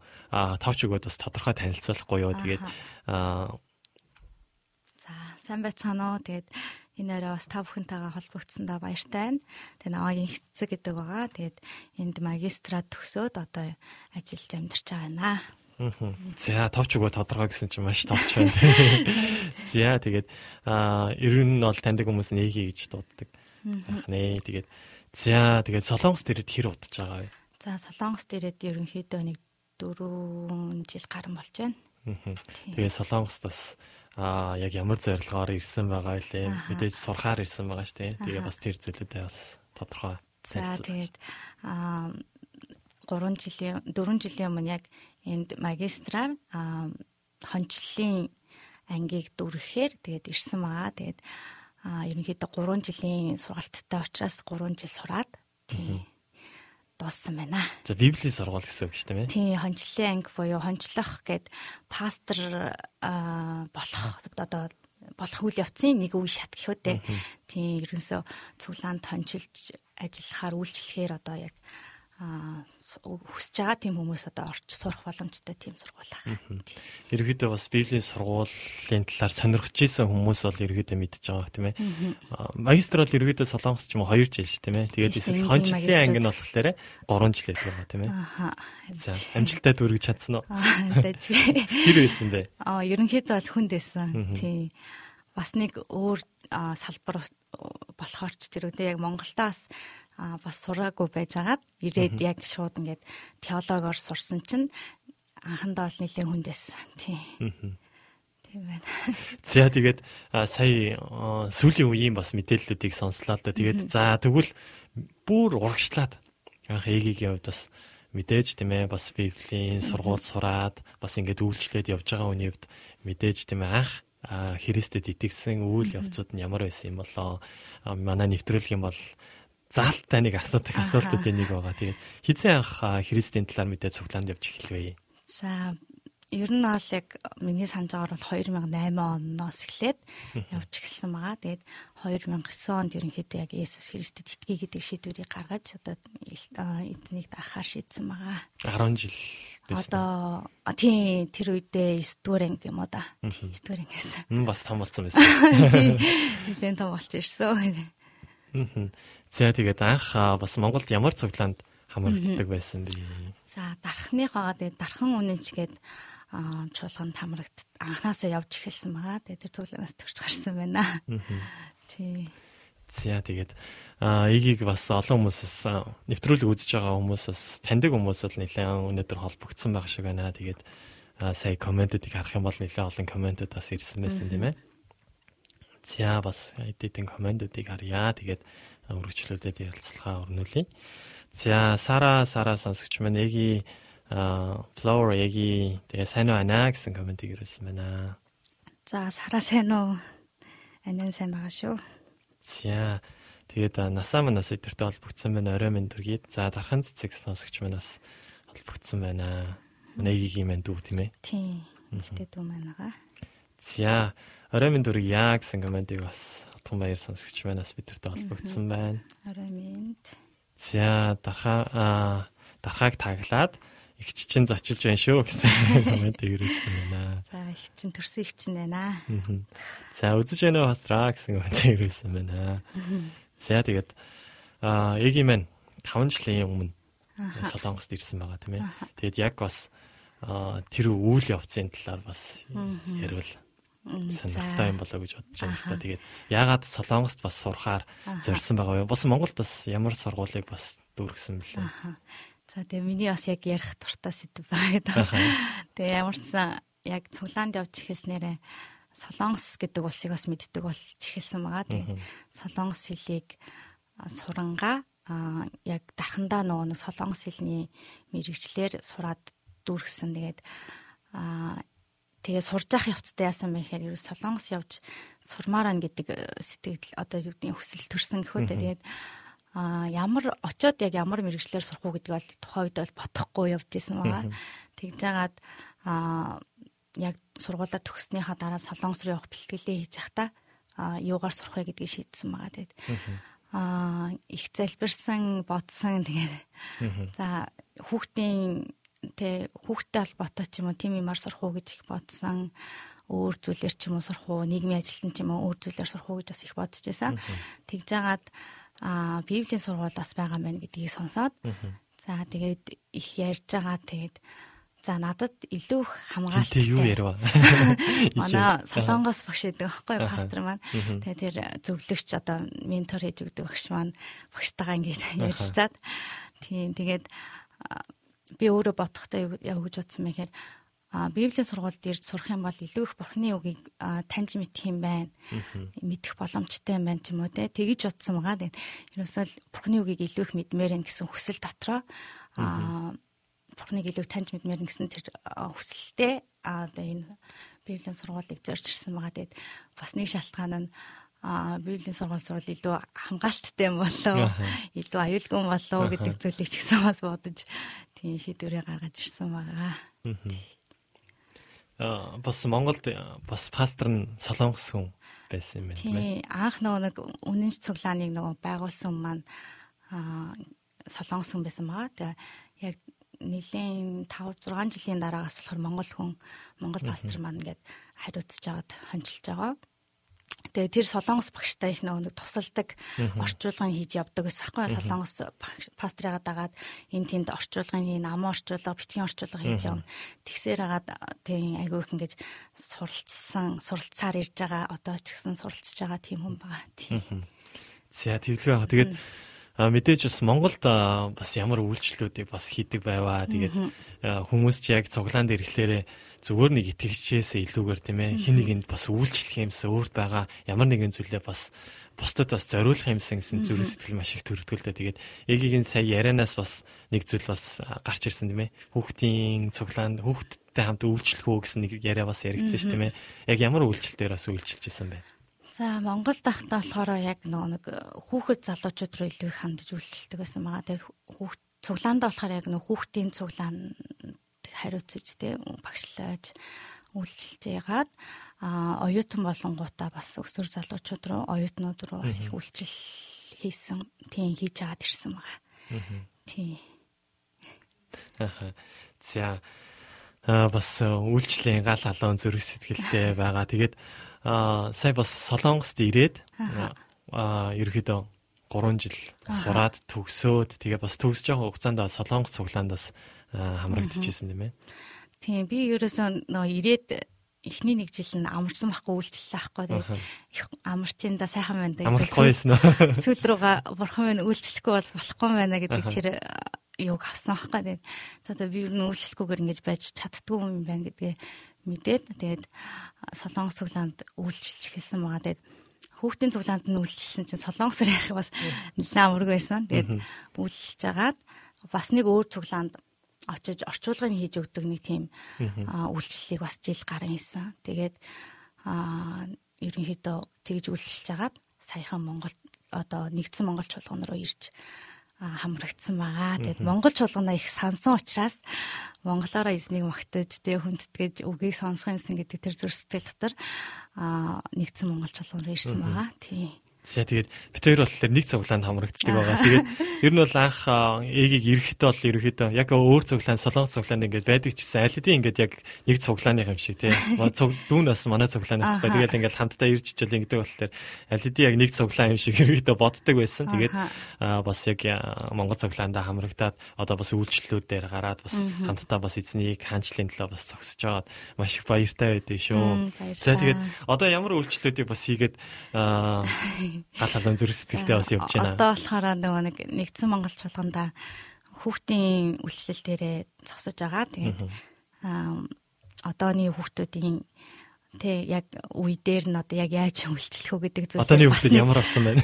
товч өгөөд бас тодорхой танилцуулахгүй юу. Тэгээд аа За сайн байцгаана уу? Тэгээд энэ өрөө бас та бүхэнтэйгээ холбогдсондоо баяртай байна. Тэгээд наваагийн хэцэг гэдэг байгаа. Тэгээд энд магистрат төгсөөд одоо ажиллаж амьдарч байгаа мгм. За товч өгөө тодорхой гэсэн чинь маш товч байна. За тэгээд аа ер нь бол таньдаг хүмүүс нь эги гэж дууддаг. Нэ. Тэгээд за тэгээд солонгос дээрээ хэр удаж байгаа вэ? За Солонгос дээрээд ерөнхийдөө нэг 4 жил гарan болж байна. Тэгээд солонгост бас аа яг ямар зорилгоор ирсэн байгаа вэ? Мэдээж сурахаар ирсэн байгаа шүү дээ. Тэгээ бас тэр зүйлүүдээ бас тодорхой За тэгээд аа 3 жилийн 4 жилийн өмнө яг энд магистраар аа хончлолын ангийг дүрхээр тэгээд ирсэн байгаа. Тэгээд аа ерөнхийдөө 3 жилийн сургалттай учраас 3 жил сураад тийм дууссан байна. За библийн сургууль гэсэн үг шүү дээ. Тийм хончлолын анги буюу хончлох гэд пастор болох одоо болох үйл явцын нэг үе шат гэхүү дээ. Тийм ерөнсөө цуглаанд хончилж ажиллахаар үйлчлэхээр одоо яг хүсэж байгаа тийм хүмүүс одоо орж сурах боломжтой тийм сургууль аа. Ерөнхийдөө бас библийн сургуулийн талаар сонирхож исэн хүмүүс бол ерөнхийдөө мэдж байгаа тийм ээ. Магистр бол ерөнхийдөө солонгос ч юм уу 2 жил шүү тийм ээ. Тэгээд эсвэл хончлын анги нь болохоор 3 жил байгаа тийм ээ. Аха. За амжилттай дүүргэж чадсан уу? Аа дэж. Тэр байсан бэ? Аа ерөнхийдөө бол хүнд байсан. Тийм. Бас нэг өөр аа, салбар болохоор ч тэр үедээ яг Монголтаас аа бас сураагүй байжгаад ирээд яг шууд ингээд теологоор сурсан чинь анхандаа бол нэлийн хүнд байсан. Тийм. Тийм байна. За тэгээд а, сая а, сүүлийн үеийн бас мэдээллүүдийг сонслоо л да. Тэгээд за тэгвэл бүр урагшлаад анх ээгийн хувьд бас мэдээж тийм ээ бас библийн сургууль сураад бас ингээд үйлчлээд явж байгаа хүний хувьд мэдээж тийм ээ анх а, Христэд итгэсэн үйл явцуд нь ямар байсан юм болоо а, манай нэвтрүүлэх юм бол заалттай нэг асуудаг асуултуудын нэг байгаа. Тэгээд хизээ анх Христийн талаар мэдээ цуглаанд явж эхэлвэ. За ер нь бол яг миний санаж байгаагаар бол 2008 оноос эхлээд явж эхэлсэн байгаа. Тэгээд 2009 онд ерөнхийдөө яг Есүс Христэд итгэе гэдэг шийдвэрийг гаргаж одоо эднийг даахаар шийдсэн байгаа. 10 жил. Одоо тий тэр үедээ 9 дугаар анги юм уу да. 9 дугаар анги гэсэн. Мм бас том болсон байсан. Тий нэлээд том болж ирсэн. За тэгээд анх бас Монголд ямар цуглаанд хамрагддаг байсан бэ? За дарахныхоо тэгээд дархан үнэнчгээд аа чуулганд хамрагд анханасаа явж эхэлсэн байгаа. Тэгээд тэр цуглаанаас төрж гарсан байна. Тий. За тэгээд эгийг бас олон хүмүүсээс нэвтрүүлэг үзэж байгаа хүмүүсээс таньдаг хүмүүс бол нэлээд өнөөдөр холбогдсон байх шиг байна. Тэгээд сая комментүүдийг харах юм бол нэлээд олон комментүүд бас ирсэн байсан тийм ээ. За бас эдийн комментүүдийг харъя. Тэгээд үргэлжлүүлээд ярилцлагаа өрнүүлье. За Сара Сара сонсогч маань эги flower эги тэгээ сайн уу ана гэсэн комментиг ирүүлсэн байна. За сараа сайн уу? Анин сайн байгаа шүү. За тэгээд насаа манаас өдөртөө холбогдсон байна. Орой минь дүргийд. За дархан цэцэг сонсогч манаас холбогдсон байна. Нэгийг юм дүү тийм ээ. Тий. Ихтэй дүү маань байгаа. За орой минь дүрг яа гэсэн комментиг бас утган баяр сонсогч манаас бидэртээ холбогдсон байна. Орой минь. За дархаа дархааг таглаад их чичин зочилж байна шүү гэсэн комментиг ирүүлсэн байна. За их чин төрсөн их чин байна. За үзэж байна уу хастраа гэсэн комментиг ирүүлсэн байна. За тэгээд а эгийн маань 5 жилийн өмнө Солонгост ирсэн байгаа тийм ээ. Тэгээд яг бас тэр үйл явцын талаар бас ярил сонирхолтой юм болоо гэж бодож байна л та. Тэгээд яагаад Солонгост бас сурахаар зорьсон байгаа вэ? Бас Монголд бас ямар сургуулийг бас дүүргэсэн бэлээ. За тэгээ миний бас яг ярих дуртай сэдв байгаа. Тэгээ ямар ч сан яг цуглаанд явж ихэлснээрээ Солонгос гэдэг улсыг бас мэддэг болж ихэлсэн байгаа. Тэгээ Солонгос хэлийг сурангаа а, яг дархандаа нөгөө Солонгос хэлний мэрэгчлэр сураад дүүргэсэн. Тэгээд а тэгээ сурж явах явцдаа яасан бэ гэхээр ерөөс Солонгос явж сурмаар ан гэдэг э, сэтгэл одоо юу гэдгийг хүсэл төрсөн гэхүү дээ. Тэгээд а ямар очоод яг ямар мэрэгчлэр сурах уу гэдгийг бол тухайн үед бол бодохгүй явж исэн байгаа. Тэгж жагаад а яг сургуулаа төгснөхийн дараа Солонгос руу явах бэлтгэлээ хийж явахдаа а юугаар сурах вэ гэдгийг шийдсэн байгаа. Тэгээд а их залбирсан, бодсон тэгээд за хүүхдийн тэ хүүхдтэй холбоотой ч юм уу тийм юмар сурах уу гэж их бодсон. Өөр зүйлэр ч юм уу сурах уу нийгмийн ажилтан ч юм уу өөр зүйлэр сурах уу гэж бас их бодож байсан. Тэгж жагаад а библийн сургууль бас байгаа мэн гэдгийг сонсоод за тэгээд их ярьж байгаа тэгээд за надад илүү их Тэ юу ярив? манай солонгос багш гэдэг аахгүй пастор маань. Тэгээд тэр зөвлөгч одоо ментор хийж өгдөг багш маань багштайгаа ингээд ярилцаад тийм тэгээд би өөрөө бодохдоо яг гэж бодсон мэхээр а библийн сургуульд ирж сурах юм бол илүү их бурхны үгийг таньж мэдэх юм байна. Мэдэх боломжтой юм байна ч юм уу те. Тэгэж бодсон байгаа. Тэгээд ерөөсөө л бурхны үгийг илүү их мэдмээр энэ гэсэн хүсэл дотроо бурхныг илүү таньж мэдмээр нь гэсэн тэр хүсэлтэй одоо энэ библийн сургуулийг зорж ирсэн байгаа. Тэгээд бас нэг шалтгаан нь а библийн сургууль сурвал илүү хамгаалттай юм болоо илүү аюулгүй юм болоо гэдэг зүйлийг ч гэсэн бас бодож тийм шийдвэрээ гаргаж ирсэн байгаа. А бас Монголд бас пастор нь солонгос хүн байсан юм байна тийм ээ. Анх нөгөө нэг үнэнч цуглааныг нөгөө байгуулсан маань аа солонгос хүн байсан байгаа. Тэгээ яг нэлийн 5 6 жилийн дараагаас болохоор Монгол хүн Монгол пастор маань ингээд хариуцж жагаад хончилж байгаа. Тэгээ тэр солонгос багштай их нэг тусалдаг орчуулгын хийж явдаг гэсэн аахгүй солонгос пастрыгаа дагаад энэ тэнд орчуулгын энэ ам орчуулга бичгийн орчуулга хийж явна. Тэгсээр хагаад тийм айгүй их ингэж суралцсан суралцаар ирж байгаа одоо ч гэсэн суралцж байгаа тийм хүн байгаа. Тийм. За тэглэв яг тэгээд А мэдээж бас Монголд бас ямар үйлчлэлүүдийг бас хийдэг байваа. Тэгээд хүмүүс ч яг цуглаан дээр ирэхлээрээ зүгээр нэг итгэгчээсээ илүүгээр тийм ээ хин нэгэнд бас үйлчлэх юмсан өөрт байгаа ямар нэгэн зүйлээ бас бусдад бас зориулах юмсан гэсэн зүрх сэтгэл маш их төрөлтгөлдөө тэгээд эгийн сая ярианаас бас нэг зүйл бас гарч ирсэн тийм ээ. Хүүхдийн цуглаанд хүүхдтэй хамт үйлчлэх үү гэсэн нэг яриа бас яригдсан шүү тийм ээ. Яг ямар үйлчлэлээр бас үйлчилж исэн бэ? За Монгол дахтаа болохоор яг нэг хүүхэд залуучууд руу илүү их хандж үйлчлдэг байсан байгаа. Тэгээд хүүхд цуглаандаа болохоор яг нөгөө хүүхдийн цуглаан хариуцж тий багшлаж үйлчилж яагаад а оюутан болонгуудаа бас өсвөр залуучууд руу оюутнууд руу бас их үйлчил хийсэн тийм хийж агаад ирсэн байгаа. Тийм. Аха. За а бас үйлчлэлийн гал халуун зүрх сэтгэлтэй байгаа. Тэгээд а сая бас Солонгост ирээд а ерөөдөө 3 жил сураад төгсөөд тэгээ бас төгсөж байгаа хугацаанд Солонгос цуглаандаас хамрагдчихсэн тийм ээ. Тийм би ерөөсөө нөө ирээд эхний нэг жил нь амарсан байхгүй үйлчлэлээ ахгүй тэгээ их амарчин да сайхан байна да гэсэн. Сүүл рүүгээ бурхан минь үйлчлэхгүй бол болохгүй байна гэдэг тэр юуг авсан байхгүй тэгээ. За би ер нь үйлчлэхгүйгээр ингэж байж чаддгүй юм байна гэдгээ мэдээд тэгээд солонгос цуглаанд үйлчлж эхэлсэн байгаа. Тэгээд хүүхдийн цуглаанд нь үйлчлсэн чинь солонгосоор яах бас нэлээд амарг байсан. Тэгээд үйлчлж агаад бас нэг өөр цуглаанд очиж орчуулгыг хийж өгдөг нэг тийм үйлчлэлийг бас жил гарын хийсэн. Тэгээд ерөнхийдөө тэгж үйлчлж агаад саяхан Монгол одоо нэгдсэн Монгол чуулган руу ирж хамрагдсан байгаа. Тэгээд монгол чуулганаа их сансан учраас монголоороо эзнийг магтаж тэг хүндэтгэж үгийг сонсох юмсан гэдэг тэр зүрх сэтгэл дотор нэгдсэн монгол чуулган руу ирсэн байгаа. Тийм. За тэгээд бид хоёр болохоор нэг цуглаанд хамрагддаг байгаа. Тэгээд ер нь бол анх эгийг эрэхтэй бол ерөөхдөө яг өөр цуглаанд солонгос цуглаанд ингээд байдаг ч гэсэн аль хэдийн ингээд яг нэг цуглааны юм шиг тий. Дүүн бас манай цуглааны байхгүй. Тэгээд ингээд хамтдаа ирж ичэл ингээд болохоор аль хэдийн яг нэг цуглаан юм шиг ерөөхдөө боддог байсан. Тэгээд бас яг Монгол цуглаандаа хамрагдаад одоо бас үйлчлэлүүд дээр гараад бас хамтдаа бас эзнийг хаанчлалын төлөө бас зогсож байгаад маш их баяртай байдیں۔ шүү. За тэгээд одоо ямар үйлчлэлүүдийг бас хийгээд гал халуун зүрх сэтгэлтэй бас явж байна. Одоо болохоор нөгөө нэг нэгдсэн Монгол чуулганда хүүхдийн үйлчлэл дээрээ зогсож байгаа. Тэгээд одооны хүүхдүүдийн Тэ яг үе дээр нь одоо яг яаж үйлчлэх үү гэдэг зүйл. Одооны хүүхдүүд ямар болсон байна?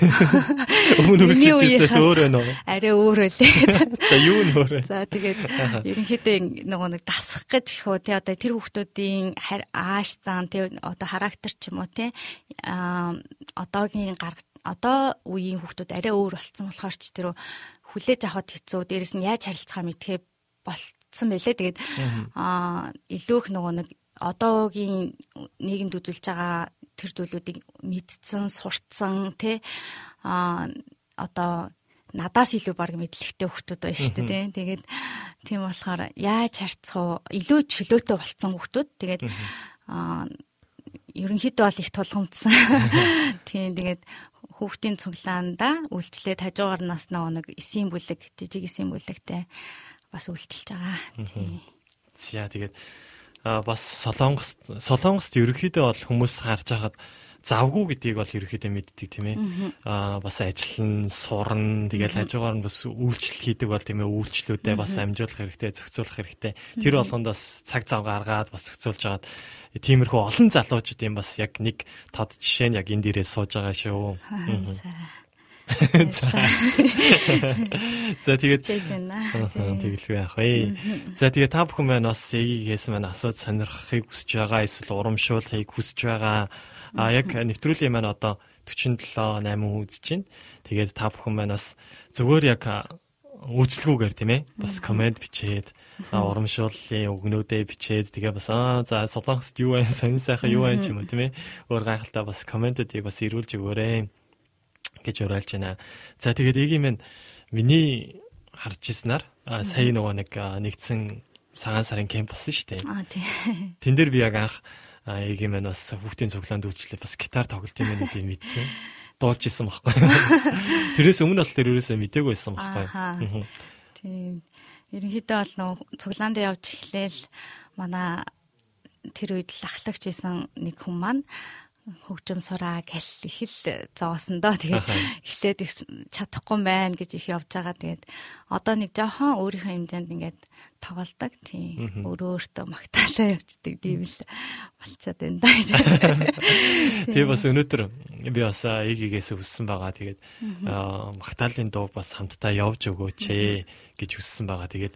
Өмнө үйлчлэжээс өөр байна уу? Арай өөр үлээ. За юу нь өөр вэ? За тэгээд ерөнхийдөө нөгөө нэг дасах гэж их үү тэ одоо тэр хүүхдүүдийн ааш зан тэ одоо характер ч юм уу тэ а одоогийн гарга одоо үеийн хүүхдүүд арай өөр болцсон болохоор ч тэр хүлээж авахд хэцүү. Дээрэс нь яаж харилцахаа мэдхээ болцсон байлээ. Тэгээд аа илүү их нөгөө нэг одоогийн нийгэмд үзүүлж байгаа тэр зүйлүүдийг мэдсэн, сурцсан тий а одоо надаас илүү баг мэдлэгтэй хүмүүс байна шүү дээ тий. Тэгээд тийм болохоор яаж харьцах уу? Илүү чөлөөтэй болцсон хүмүүс. Тэгээд а ерөнхийдөө бол их тулгамдсан. Тийм тэгээд хүүхдийн цуглаанда үйлчлээд хажуугаар нас нэг эсийн бүлэг, жижиг эсийн бүлэгтэй бас үйлчилж байгаа. Тийм. За тэгээд бас солонгост солонгост ерөөхдөө бол хүмүүс харж байхад завгүй гэдгийг бол ерөөхдөө мэддэг тийм ээ. Аа бас ажиллана, сурна, тэгэл хажуугаар нь бас үйлчлэл хийдэг бол тийм ээ үйлчлүүдээ бас амжуулах хэрэгтэй, зохицуулах хэрэгтэй. Тэр болгонд бас цаг зав гаргаад бас зохицуулж хагаад тиймэрхүү олон залуучууд юм бас яг нэг тод жишээ нь яг энэ дээрээ сууж байгаа шүү. За. Тэгээд тэгэлгүй яах вэ? За тэгээд та бүхэн маань бас эгийгээс маань асууж сонирхохыг хүсэж байгаа эсвэл урамшуулахыг хүсэж байгаа. А яг нэвтрүүлгийн маань одоо 47 8 үзэж байна. Тэгээд та бүхэн маань бас зүгээр яг үйлчлэгүүгээр тийм ээ? Бас комент бичээд урамшууллын өгнүүдээ бичээд тэгээ бас аа за солонгост юу вэ? Сонь сайхан юу вэ? Ч юм уу тийм ээ? Өөр гайхалтай бас комментүүдийг бас ирүүлж өгөөрэй гэж уриалж байна. За тэгээд эгийн минь миний харж ирснаар а, сая нөгөө нэг нэгдсэн цагаан сарын кемп болсон шүү дээ. Аа тий. Тэн дээр би яг анх яг юм бас хүүхдийн цуглаанд үйлчлээ бас гитар тоглолт юм байна гэдэг мэдсэн. Дуулж исэн байхгүй. Тэрээс өмнө бол тэр ерөөсөө мдээгүй байсан. Мгм. Тийм. Ерөнхийдөө бол нөгөө цуглаанд явж эхлээл манай тэр үед л ахлагч байсан нэг хүн маань хөгжим сураа гэл их л зовоосон доо. Тэгээд эхлээд их чадахгүй байна гэж их явж байгаа. Тэгээд одоо нэг жоохон өөрийнхөө хэмжээнд ингээд тоглолдог. Тийм. Өөрөө өөртөө магтаалаа явцдаг. Тийм л болчиход байна да. Тэгээ бас өнөөдөр би бас эгигээс хүссэн байгаа. Тэгээд аа, магтаалын дуу бас хамтдаа явж өгөөч ээ гэж хүссэн байгаа. Тэгээд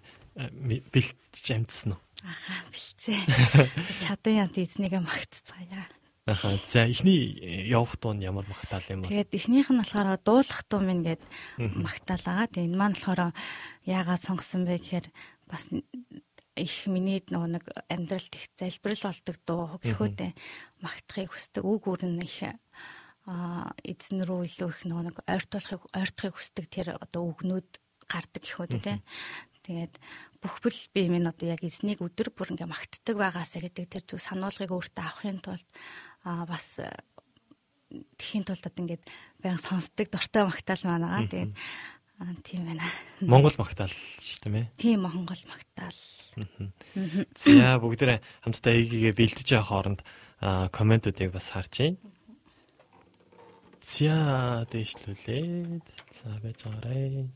бэлтж амжсан уу? Ахаа бэлцээ. Чадан янт эзнийгээ магтцгаая. Аха. За эхний э, явах дуу нь ямар магтаал юм бэ? Тэгээд эхнийх нь болохоор дуулах дуу минь гэд магтаалаа. Тэгээд энэ маань болохоор яагаад сонгосон бэ гэхээр бас их миний нөгөө нэг амьдралд их залбирал болдог дуу гэхүүдээ магтахыг хүсдэг. Үг үр нь их а эзэн рүү илүү их нөгөө нэг ойртуулахыг ойртохыг хүсдэг тэр одоо үгнүүд гардаг гэхүүд те. Тэгээд бүхбэл би минь одоо яг эзнийг өдөр бүр ингээ магтдаг байгаасаа гэдэг тэр зүг сануулгыг өөртөө авахын тулд а бас тэхийн тулд одоо ингээд баян сонсдог дуртай магтаал маань байгаа. Тэгээд аа, тийм байна. Монгол магтаал шүү дээ. Тийм монгол магтаал. За бүгдээ хамтдаа эгигээ бэлтэж явах хооронд аа, комментуудыг бас харж байна. За дэвшлүүлээд за байж байгаарэ.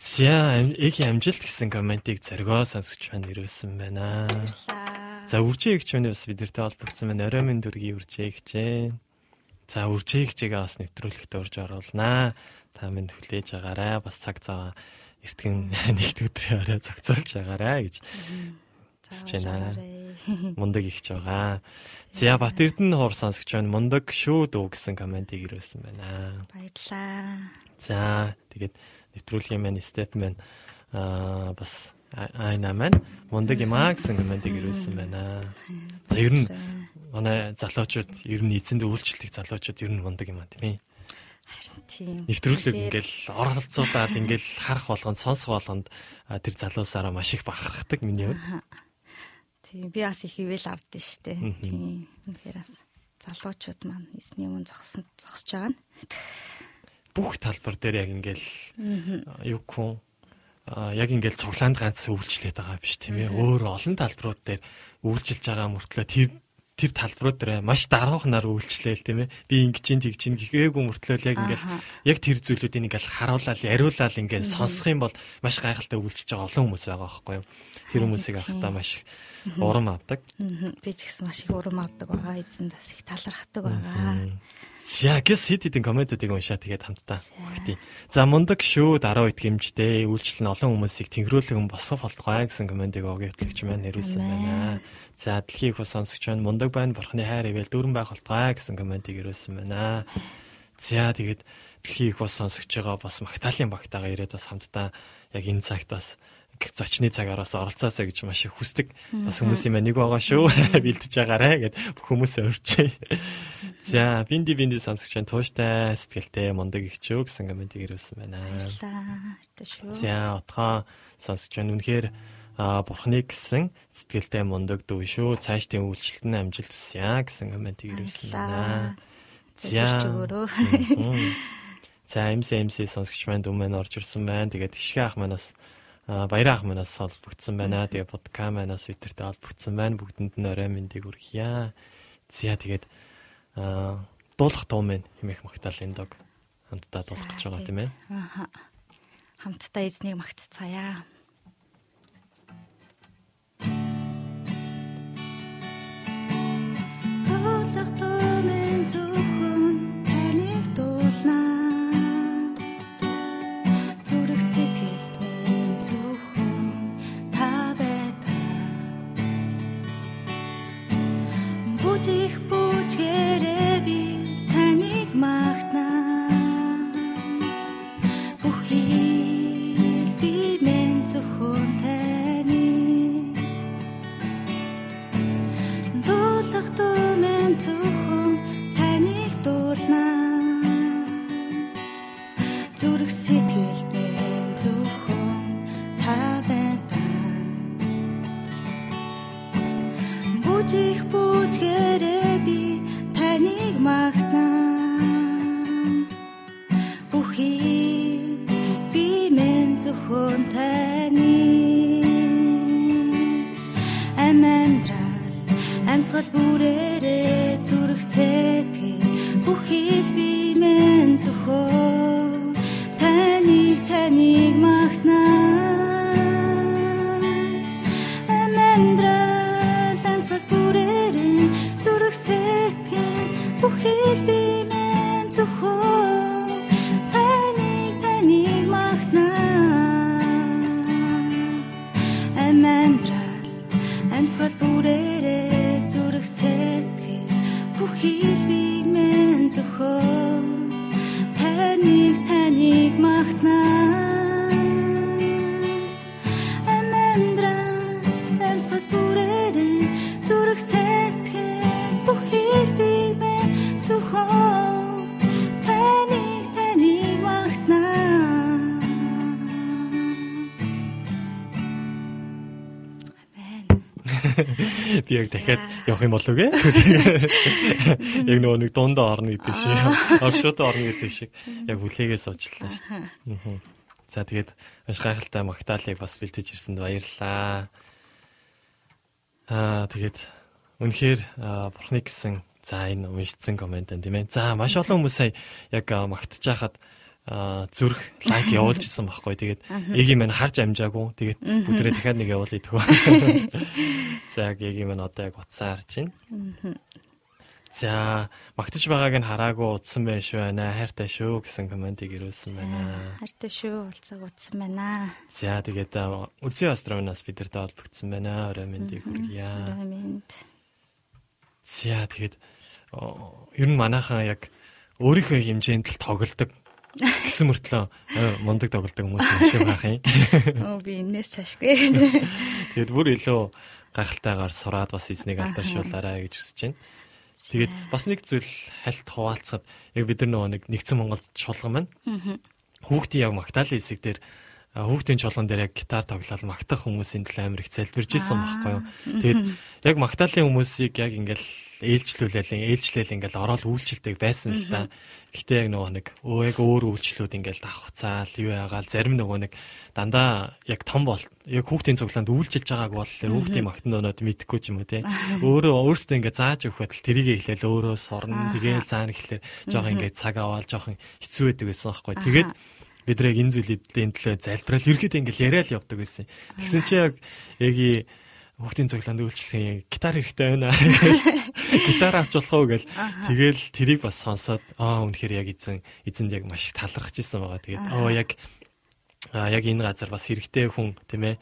За ам- эгийн амжилт гэсэн комментиг зоргоо сонсогч маань ирүүлсэн байна. За үржээ гэгч маань бас бидэртэй холбогдсон байна. Орой минь дүргийн үржээ гэгчээ. За үржээ гэгчээгээ бас нэвтрүүлэхт урьж оруулнаа. Та минь хүлээж агаарай. Бас цаг цаа эртгэн нэгд өдрийн орой зохицуулж агаарай гэж Хүсэж байна. мундаг ихч байгаа. За Бат Эрдэнэ хуур сонсогч байна. Мундаг шүү дүү гэсэн комментиг ирүүлсэн байна. Баярлаа. За тэгээд нэвтрүүлгийн маань степ маань аа бас айна маань мундаг юм аа гэсэн комментиг ирүүлсэн байна. За ер нь манай залуучууд ер нь эзэнд үйлчлдэг залуучууд ер нь мундаг юм аа тийм ээ. Харин тийм. Нэвтрүүлэг ингээл оролцуулаад ингээл харах болгонд сонсох болгонд тэр залуусаараа маш их бахархдаг миний хувьд. Тийм би бас их ивэл авдсан штэ. Мгм. Тийм. Үнэхээр бас залуучууд маань эзний өмнө зогсон зогсож байгаа нь. Бүх талбар дээр яг ингээл юу хүн яг ингээл цуглаанд ганц үйлчлээд байгаа биш тийм ээ. Өөр олон талбарууд дээр үйлчилж байгаа мөртлөө тэр тэр талбарууд дээр маш даруухнаар үйлчлээл тийм ээ. Би ингэж ин тэгж ин гэгээгүй мөртлөө яг ингээл Аха. яг тэр зүйлүүдийг ингээл харуулаад яриулаад ингээл сонсох юм бол маш гайхалтай үйлчилж байгаа олон хүмүүс байгаа байхгүй юу. Тэр хүмүүсийг авахтаа маш урам авдаг. Би ч гэсэн маш их урам авдаг байгаа. Эзэн бас их талархдаг байгаа. За гэс хэд хэдэн комментуудыг уншаа тэгээд хамтдаа багтъя. За мундаг шүү дараа үед гимжтэй үйлчлэл нь олон хүмүүсийг тэнхрүүлэг юм босгох болтугай гэсэн комментиг өгөөтлөгч маань нэрвэсэн байна. За дэлхийг хус сонсогч маань мундаг байна бурхны хайр ивэл дүүрэн байх болтугай гэсэн комментиг ирүүлсэн байна. За тэгээд дэлхийг хус сонсогч байгаа бас магтаалын багтаага ирээд бас хамтдаа яг энэ цагт бас зочны цагаараас оролцоосаа гэж маш их хүсдэг. Бас хүмүүсийн маань нэг байгаа шүү. Бэлдэж байгаарэ гэд хүмүүсээ урьжээ. За бинди бинди сонсогч байна. Тууштай сэтгэлтэй мундаг ихчүү гэсэн комментиг ирүүлсэн байна. За отгоо сонсогч байна. Үнэхээр а бурхны гэсэн сэтгэлтэй мундаг дүү шүү. Цаашдын үйлчлэлт нь амжилт хүсье гэсэн комментиг ирүүлсэн байна. Мгм. За MC MC сонсогч маань дүн маань орж ирсэн байна. Тэгээд хишгэ ах манаас а, баяраа ах манаас холбогдсон байна. Тэгээд подка манаас витертэй холбогдсон байна. Бүгдэнд нь орой мэндийг хүргье. За тэгээд дуулах дуу маань хэмээх магтаалын дог хамтдаа дуулах гэж байгаа тийм ээ. Аха. Хамтдаа эзнийг магтцгаая. Яг дахиад явах юм болов гээ. Яг нөгөө нэг дундаа орно гэдэг шиг. Оршууд орно гэдэг шиг. Яг хүлээгээ суучлаа шүү. За тэгээд маш гайхалтай магтаалыг бас бэлтэж ирсэнд баярлалаа. Аа тэгээд үнэхээр бурхны гэсэн за энэ уншсан комент энэ тийм ээ. За маш олон хүмүүс сая яг байхад аа, зүрх лайк явуулж исэн байхгүй. Тэгээд эгийн маань харж амжаагүй. Тэгээд бүдрээ дахиад нэг явуулъя тгөө. За эгийн маань одоо яг утсаа харж байна. За магтаж байгааг нь хараагүй утсан байх шүү байна. Хайртай шүү гэсэн комментиг ирүүлсэн байна. Хартай шүү уулзаг утсан байна. За тэгээд аа, Үлзий астронаас бидэртэй холбогдсон байна. Орой мэндийг хүргье. Аминд. За тэгээд ер нь манайхан яг өөрийнхөө хэмжээнд л тоглодог гэсэн мөртлөө аа, мундаг тоглодог хүмүүс шиг байх юм. Оо би энэс чашгүй. Тэгээд бүр илүү гайхалтайгаар сураад бас эзнийг алдаршуулаарай гэж хүсэж байна. Тэгээд бас нэг зүйл хальт хуваалцахад яг бид нар нөгөө нэг нэгдсэн Монголд чуулган байна. Хүүхдийн яг магтаалын хэсэг дээр хүүхдийн чуулган дээр яг гитар тоглоод магтах хүмүүсийн төлөө амар их залбирж исэн байхгүй юу. Тэгээд яг магтаалын хүмүүсийг яг ингээл ээлжлүүлээл ээлжлээл ингээл ороод үйлчлдэг байсан л да. Гэхдээ яг нөгөө нэг өө яг өөр үйлчлүүд ингээл давхцаал юу ягаал зарим нөгөө нэг дандаа яг том бол яг хүүхдийн цуглаанд үйлчилж байгааг бол хүүхдийн магтан доноод мэдхгүй ч юм уу те. Өөрөө өөртөө ингээд зааж өгөх байтал тэрийг эхлээл өөрөө сурна. Тэгээл заана гэхлээр жоохон ингээд цаг аваад жоохон хэцүү байдаг байсан байхгүй. Тэгээд бид нар яг энэ зүйлийн төлөө залбирал ерөөд ингээл яриад явдаг байсан. Тэгсэн чи яг яг и хүүхдийн цуглаанд үйлчлэх гитар хэрэгтэй байна. Гитар авч болох уу гэл. Тэгэл тэрийг бас сонсоод аа үнэхээр яг эзэн эзэнд яг маш талархаж исэн байгаа. Тэгээд оо яг яг энэ газар бас хэрэгтэй хүн тийм ээ.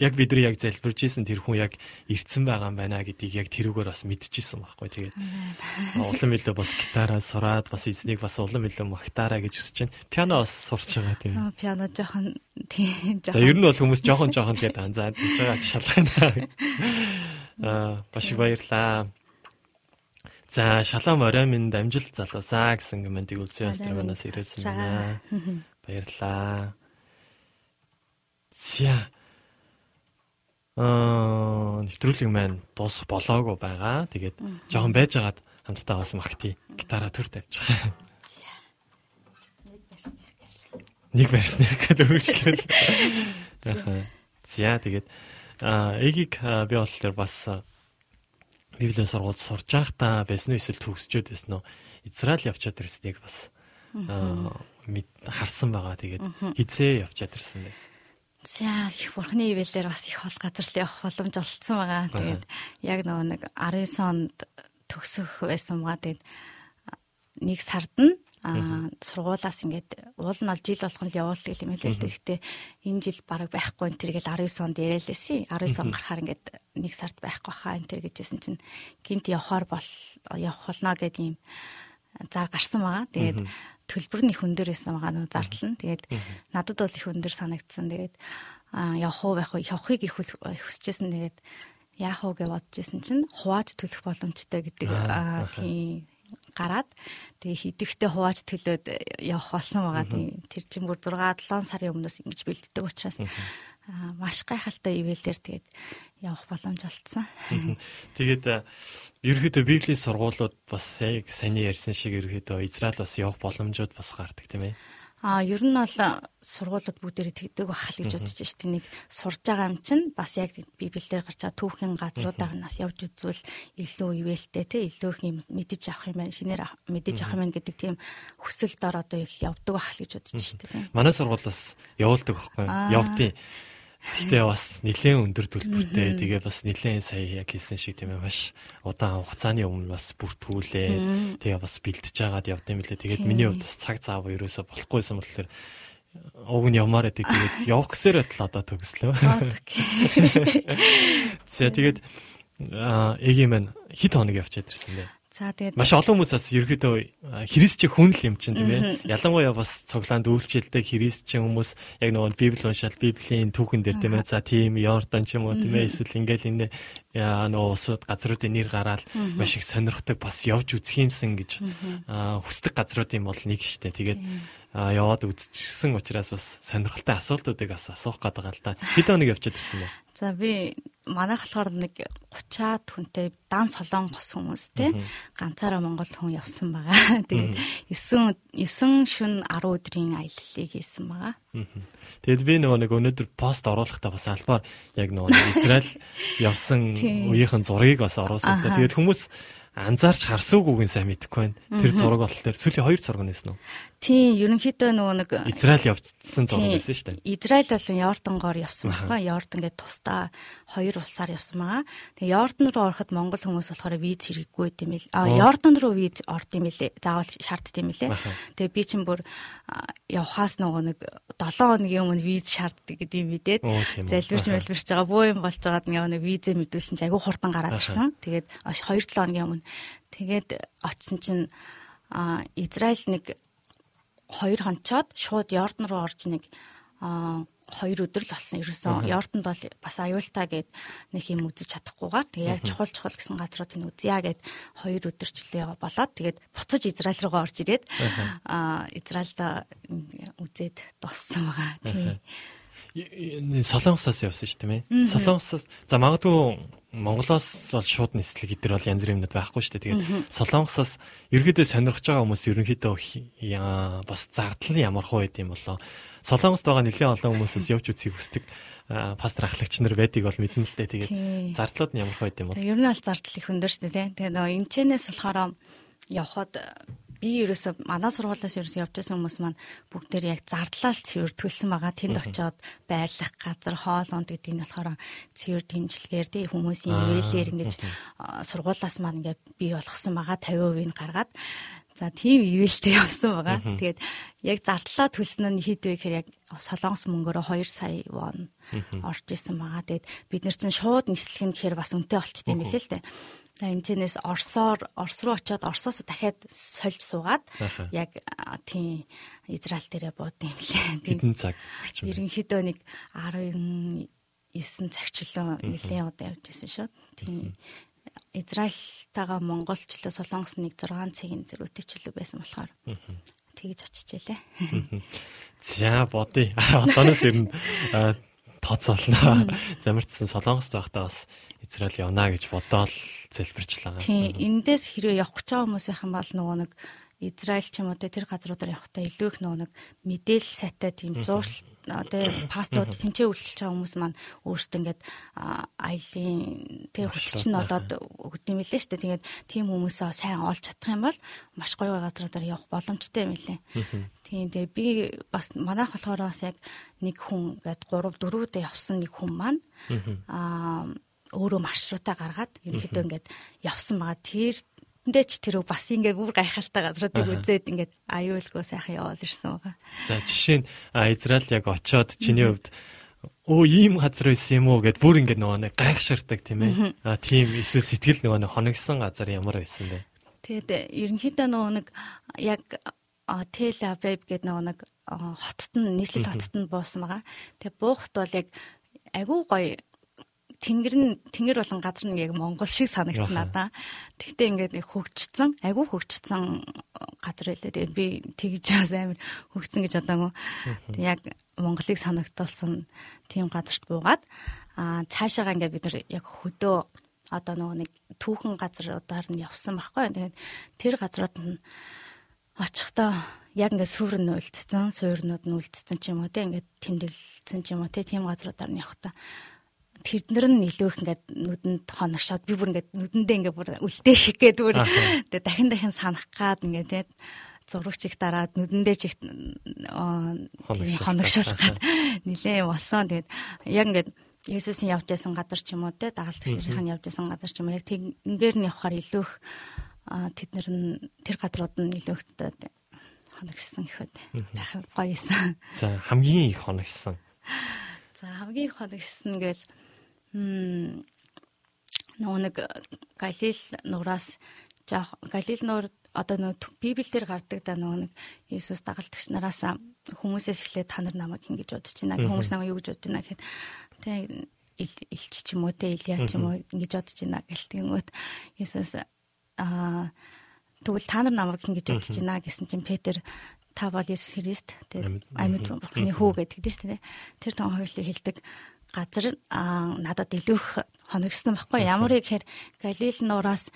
Яг бидний яг залбирж исэн тэр хүн яг ирцэн байгаа юм байна гэдгийг яг тэрүүгээр бас мэдчихсэн байхгүй. Тэгээд улам илүү бас гитараа сураад бас эзнийг бас улам илүү магтаараа гэж хүсэж байна. Пиано бас сурч байгаа тийм. Аа пиано жоохон тийм За ер нь бол хүмүүс жоохон жоохон тэгээд анзаад тийж байгаа шалгана. Аа баш баярлаа. За шалом орой минь дамжил залуусаа гэсэн комментиг үлзий астронаас ирсэн байна. Баярлаа. За. Аа, нэвтрүүлэг маань дуусах болоогүй байгаа. Тэгээд жоохон байжгаад хамтдаа бас магтъя. Гитараа төр тавьж байгаа. Нэг барьсныг гэдэг үргэлжлэл. Аха. За тэгээд аа эгийг би болохоор бас Библийн сургуульд сурж байхдаа байсан уу эсвэл төгсчөөд байсан уу? Израиль явчаад ирснийг бас аа мэд харсан байгаа. Тэгээд хизээ явчаад ирсэн бэ. За их бурхны ивэлээр бас их хол газар л явах боломж олцсон байгаа. Тэгээд яг нөгөө нэг 19 онд төгсөх байсан байгаа. Тэгээд нэг сард нь аа сургуулаас ингээд уул нь бол жил болгон л явуулдаг юм хэлээ л дээ. Гэхдээ энэ жил бараг байхгүй энэ төр гэл 19 онд яриалээсий. 19 он гарахаар ингээд нэг сард байхгүй хаа энэ төр гэжсэн чинь гинт явахаар бол явах болно гэдэг юм зар гарсан байгаа. Тэгээд төлбөр нь их өндөр байсан байгаа нөө зардал нь. Тэгээд надад бол их өндөр санагдсан. Тэгээд явах уу байх уу явахыг их хүсэжсэн. Тэгээд яах уу гэж бодож исэн чинь хувааж төлөх боломжтой гэдэг тийм гараад тэгээ хидэвхтэй хувааж төлөөд явах болсон байгаа. Тийм тэр чинь бүр 6 7 сарын өмнөөс ингэж бэлддэг учраас аа, маш гайхалтай ивэлэр тэгээд явах боломж олцсон. Тэгээд а, ерөөхдөө библийн сургуулиуд бас яг саний ярьсан шиг ерөөхдөө Израиль бас явах боломжууд бас гардаг тийм ээ. Аа ер нь бол сургуулиуд бүгдээрээ тэгдэг байх л гэж бодож штэ нэг сурж байгаа юм чинь бас яг библиэлд гарч байгаа түүхэн газруудаар нас явж үзвэл илүү ивэлтэй те илүү их юм мэдэж авах юм байна. Шинээр мэдэж авах юм байна гэдэг тийм хүсэлдор одоо их явдаг байх л гэж бодож штэ тийм Манай сургуулиас явуулдаг байхгүй юу? Явдیں۔ Гэтэ бас нэлээд өндөр төлбөртэй. Тэгээ бас нэлээд сая яг хэлсэн шиг тийм ээ маш удаан хугацааны өмнө бас бүртгүүлээ. Тэгээ бас бэлтэж жагаад явдсан мөлий. Тэгээд миний хувьд бас цаг цаав ерөөсө болохгүйсэн болохоор уг нь явмаар байдаг. Тэгээд явах гэсээр байтал одоо төгслөө. За тэгээд эгийн маань хит хоног явчаад ирсэн бэ. За тэгээд Маш олон хүмүүс бас ерөөдөө христч хүн л юм чинь тийм ээ. Ялангуяа бас цуглаанд үйлчлэлтэй христч хүмүүс яг нөгөө библи уншаал библийн түүхэн дээр тийм ээ. За тийм Йордан ч юм уу тийм ээ. Эсвэл ингээл энэ нөгөө усууд газруудын нэр гараад маш их сонирхдаг бас явж үзэх юмсан гэж хүсдэг газруудын бол нэг штэ. Тэгээд аа, яваад үзчихсэн учраас бас сонирхолтой асуултуудыг бас асуух гэдэг л да. Хэд хоног явчихад ирсэн бэ? За би манайх болохоор нэг 30-аад хүнтэй дан солонгос хүмүүс те ганцаараа Монгол хүн явсан байгаа. Тэгээд 9 9 шүн 10 өдрийн аяллалыг хийсэн байгаа. Тэгэд би нөгөө нэг өнөөдөр пост оруулахдаа бас албаар яг нөгөө Израиль явсан үеийнхэн зургийг бас оруулсан. Тэгээд хүмүүс анзаарч харсуугүйг нь сайн мэдэхгүй байна. Тэр зураг болохоор сүүлийн хоёр зураг байсан уу? Тийм, ерөнхийдөө нөгөө нэг Израиль явсан зураг байсан шүү дээ. Израиль болон Йордангоор явсан байхгүй. Йордан гэдэг тусдаа хоёр улсаар явсан байгаа. Тэгээ Йордан руу ороход монгол хүмүүс болохоор виз хэрэггүй гэдэм бил. А. Йордан руу виз орд юм билээ. Заавал шаарддаг юм билээ. Тэгээ би чинь бүр явхаас нөгөө нэг 7 хоногийн өмнө виз шаарддаг гэдэг юм үү. залбирч Аха. мэлбирч байгаа бөө юм болж байгаад нэг визээ мэдүүлсэн чи айгүй хурдан гараад ирсэн. Тэгээд 2 7 хоногийн өмнө тэгээд очисон чинь а Израиль нэг хоёр хонцоод шууд Йордан руу орж нэг а хоёр өдөр л болсон. Ерөөсөн Йорданд бол бас аюултай гэд нэг юм үзэж чадахгүйгээр тэгээ яг чухал чухал гэсэн газруудыг нь үзье гэд хоёр өдөрчлөө болоод тэгээд буцаж Израиль руугаа орж ирээд а Израильда үзээд дууссан байгаа. Тийм. Солонгосоос явсан шүү дээ. Солонгосоос за магадгүй Монголоос бол шууд нислэг идэр бол янз бүрийн юмнууд байхгүй шүү дээ. Тэгээд Солонгосоос ерөөдөө сонирхож байгаа хүмүүс ерөнхийдөө бас зардал нь ямар хөө байд юм болоо. Солонгост байгаа нэлээд олон хүмүүсээс явж үзхийг хүсдэг пастор ахлагч нар байдгийг бол мэднэ л дээ. Тэгээд зардлууд нь ямар хөө байд юм бол. Ер нь бол зардал их өндөр шүү дээ. тий. Тэгээ нөгөө энэчнээс болохоор явхад би ерөөсө манай сургуулиас ерөөсө явж байсан хүмүүс маань бүгдээр яг зардлал цэвэр төлсөн байгаа. Тэнд очиод байрлах газар, хоол унд гэдэг нь болохоор цэвэр дэмжлэгээр тий хүмүүсийн Аа, ивэлээр ингэж сургуулиас маань ингээд бий болгосон байгаа 50% нь гаргаад За тийм ивэлтэй явсан байгаа. Тэгээд яг зардлаа төлсөн нь хэд вэ гэхээр яг солонгос мөнгөөрөө 2 сая вон орж исэн байгаа. Тэгээд бид нар чинь шууд нислэг нь гэхээр бас үнэтэй болчтой юм билээ л дээ. Энэ тэнэс Орсоор Орос руу очиод Орсоос дахиад сольж суугаад яг тийм Израиль дээрээ бууд юм лээ. Хэдэн цаг ерөнхийдөө нэг 19 цагчлан нэлийн удаа явж исэн шүү. Тийм. Израильтайгаа Монголчлоо Солонгос нэг 6 цагийн зэрэгтэй чөлөө байсан болохоор тэгж очижээ. За бодъё. Одооноос ер нь тооцоолно. Замирчсан Солонгост байхдаа бас Израиль явна гэж бодоол залбирчлаа. Тийм. Эндээс хэрвээ явах гэж байгаа хүмүүсийнх нь бол нөгөө нэг Израиль ч юм уу тэр газруудаар явахдаа илүү их нөгөө нэг мэдээлэл сайтай тийм зуршил тэ пасторууд тэнцээ үйлчилж байгаа хүмүүс маань өөрсдөө ингээд аялын тэ хүчч нь болоод өгд юм лээ шүү дээ. Тэгээд тийм хүмүүсээ сайн олж чадах юм бол маш гоё газруудаар явах боломжтой юм лээ. Тийм тэгээ би бас манайх болохоор бас яг нэг хүн гээд 3 4 удаа явсан нэг хүн маань аа өөрөө маршрутаа гаргаад ерөнхийдөө ингээд явсан байгаа. Тэр тэндээ ч тэр бас ингээд бүр гайхалтай газруудыг үзээд ингээд аюулгүй сайхан яваад ирсэн байгаа. За жишээ нь Израиль яг очоод чиний хувьд өө ийм газар байсан юм уу гэд бүр ингэ нөгөө нэг гайхширдаг тийм ээ. А тийм эсвэл сэтгэл нөгөө нэг хоногсон газар ямар байсан бэ? Тэгээд ерөнхийдөө нөгөө нэг яг Тэл Авив гэдэг нөгөө нэг хотод нь нийслэл хотод нь буусан байгаа. Тэгээ буухт бол яг агүй гоё тэнгэр нь тэнгэр болон газар нь яг Монгол шиг санагдсан надаа. Тэгтээ ингээд нэг хөгжцсөн, айгүй хөгжцсөн газар. Тэгээд би тэгж бас амар хөгжсөн гэж бодоагүй. Яг Монголыг санагдуулсан тийм газарт буугаад аа цаашаага ингээд бид нар яг хөдөө одоо нөгөө нэг түүхэн газруудаар нь явсан байхгүй. Тэгээд тэр газрууд нь очихдоо яг ингээд сүр нь үлдсэн, суурнууд нь үлдсэн ч юм уу те ингээд тэмдэглэсэн ч юм уу те тийм газруудаар нь явхдаа тэднэр нь илүү их ингээд нүдэнд хоногшоод би бүр ингээд нүдэндээ ингээд бүр үлдээх гээд бүр тэгээ дахин дахин санах гад ингээд те зурагч их дараад нүдэндээ чих хоногшоолох гад. нилээ болсон. Тэгээд яг ингээд Есүсийн явж байсан газар ч юм уу те дагалт төсрийнх нь явж байсан газар ч юм уу яг тэнгэр нь явахаар илүү их тэд нар нь тэр газрууд нь илүү их хоногшсон гэхэд сайхан гоё юусан. За хамгийн их хоногшсон. За хамгийн их хоногшсон гэл нөгөө нэг Галил нураас жоох Галил нуур одоо нөгөө Библиэлд гардаг да нөгөө нэг Иесус дагалдагч нараас хүмүүсээс эхлээд та нар намайг ингэж бодож байна. Хүмүүс намайг юу гэж бодож байна гэхэд тэг илч ч юм уу те Илия ч юм уу ингэж бодож байна гэлтэнгүүт Иесус аа тэгвэл та нар намайг ингэж бодож байна гэсэн чинь Петр та бол Иесус Христ тэгээд амьд бурхны хүү гэдэг тийм шүү дээ. Тэр том хоёулыг хэлдэг газар надад илүү их хоногсон байхгүй. Ямар гэхээр Галил нуураас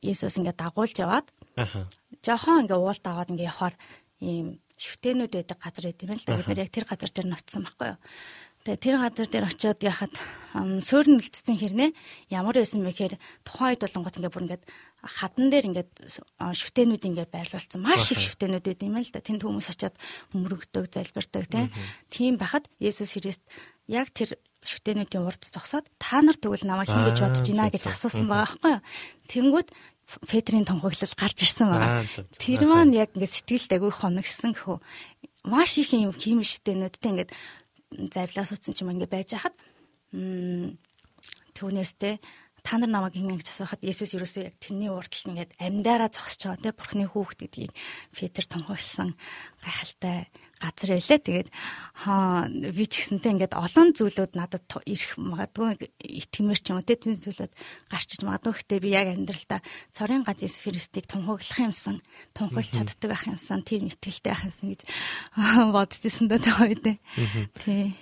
Иесус ингээд дагуулж яваад ааа жоохон ингээд уулд аваад ингээд явахаар ийм шүтэнүүд байдаг газар байт юм л да. Бид нар яг тэр газар дээр ноцсон байхгүй юу? Тэгээ тэр газар дээр очиод яхад суурн үлдсэн хэрнээ ямар байсан бэ гэхээр тухайн үед болонгот ингээд бүр ингээд хадан дээр ингээд шүтэнүүд ингээд байрлуулсан. Маш их шүтэнүүд байд юм л да. Тэнд хүмүүс очиод мөрөгдөг, залбирдаг тийм байхад Есүс Христ яг тэр шүтэнүүдийн урд зогсоод та нар тэгвэл намайг хин гэж бодож байна гэж асуусан байгаа байхгүй юу. Тэнгүүд Петрийн тунхаглал гарч ирсэн байгаа. Тэр маань яг ингээд сэтгэлд агүй хоногсон гэхүү. Маш их юм химик шүтэнүүдтэй ингээд завлаа суудсан ч юм ингээ байж хахад түүнээстэй та нар намайг ингэ гэж асуухад Есүс ерөөсөө яг тэрний урдталд ингээд амьдаараа зогсож байгаа те бурхны хүүхэд гэдгийг Петр тунхагласан гайхалтай газар байлаа. Тэгээд хаа би ч гэсэнтэй ингээд олон зүйлүүд надад ирэх магадгүй итгэмэр ч юм уу тийм зүйлүүд гарчиж магадгүй. Гэхдээ би яг амьдралдаа цорын гац Есүс Христийг тунхаглах юмсан, тунхаглаж чаддаг ах юмсан, тийм итгэлтэй ах юмсан гэж бодож ирсэн даа тэр үед. Тий.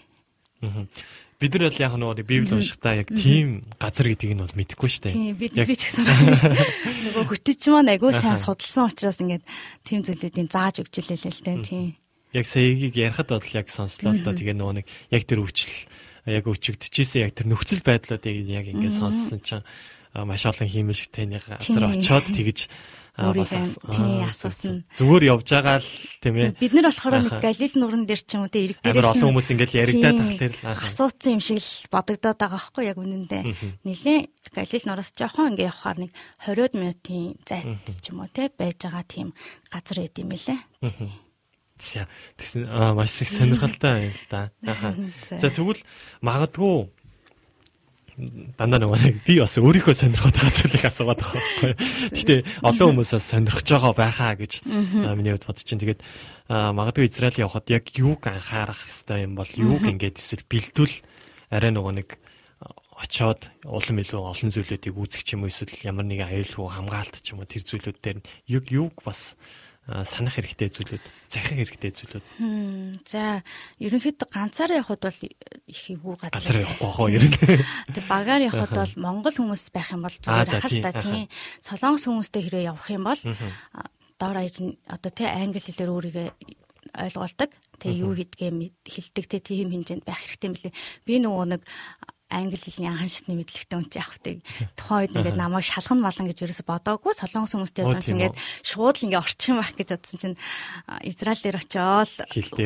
Бид нар яг нөгөө Библи уншихдаа яг тийм газар гэдгийг нь бол мэдэхгүй шүү дээ. Тийм бид би ч гэсэн нөгөө хөтөч маань агүй сайн судалсан учраас ингээд тийм зүйлүүдийн зааж өгч илээ л дээ тийм яг саягийг ярихад бол яг сонслоо л да. Тэгээ нөгөө нэг яг тэр өвчл яг өчөгдчихсэн яг тэр нөхцөл байдлуудыг яг ингээд сонссон чинь маш олон хиймэлшгтэйний газар очоод тэгж өөрийгөө асуусан. Зүгээр явж байгаа л тийм ээ. Бид нар болохоор нэг Галил нуран дээр ч юм уу те ирэг дээрээс олон хүмүүс ингээд яригадаад тахлаар л асуусан юм шиг л бодогдоод байгаа байхгүй яг үнэндээ. Нилээ Галил нураас жоохон ингээд явахаар нэг 20 минутын зайд ч юм уу те байж байгаа тийм газар байд юм лээ. Тэгсэн маш их сонирхолтой байл та. За тэгвэл магадгүй дандаа нөгөө би бас өөрийнхөө сонирхоод байгаа зүйлийг асуугаад байгаа байхгүй. Гэтэ олон хүмүүсээс сонирхож байгаа байхаа гэж миний хувьд бодож чинь. Тэгээд магадгүй Израиль явхад яг юуг анхаарах хэрэгтэй юм бол юуг ингээд эсвэл бэлдвэл арай нөгөө нэг очоод улам илүү олон зүйлүүдийг үүсгэх юм эсвэл ямар нэгэн аюулгүй хамгаалт ч юм уу тэр зүйлүүд дээр юг юуг бас санах хэрэгтэй зүйлүүд, захих хэрэгтэй зүйлүүд. За, ерөнхийдөө ганцаараа явхад бол их эвгүй газар. Ганцаараа явахгүй хоо ер нь. Тэг багаар явхад бол монгол хүмүүс байх юм бол зүгээр ахал та тийм. Солонгос хүмүүстэй хэрэг явах юм бол доор аяж одоо тий англи хэлээр өөрийгөө ойлгуулдаг. Тэг юу хийдгээ хэлдэг те тийм хэмжээнд байх хэрэгтэй юм билээ. Би нөгөө нэг англи хэлний анхан шатны мэдлэгтэй хүн чинь явахдаг. Тухайн үед ингээд намайг шалган малан гэж ерөөсө бодоагүй солонгос хүмүүстэй явж ингээд шууд л ингээд орчих юм байх гэж бодсон чинь Израиль дээр очиод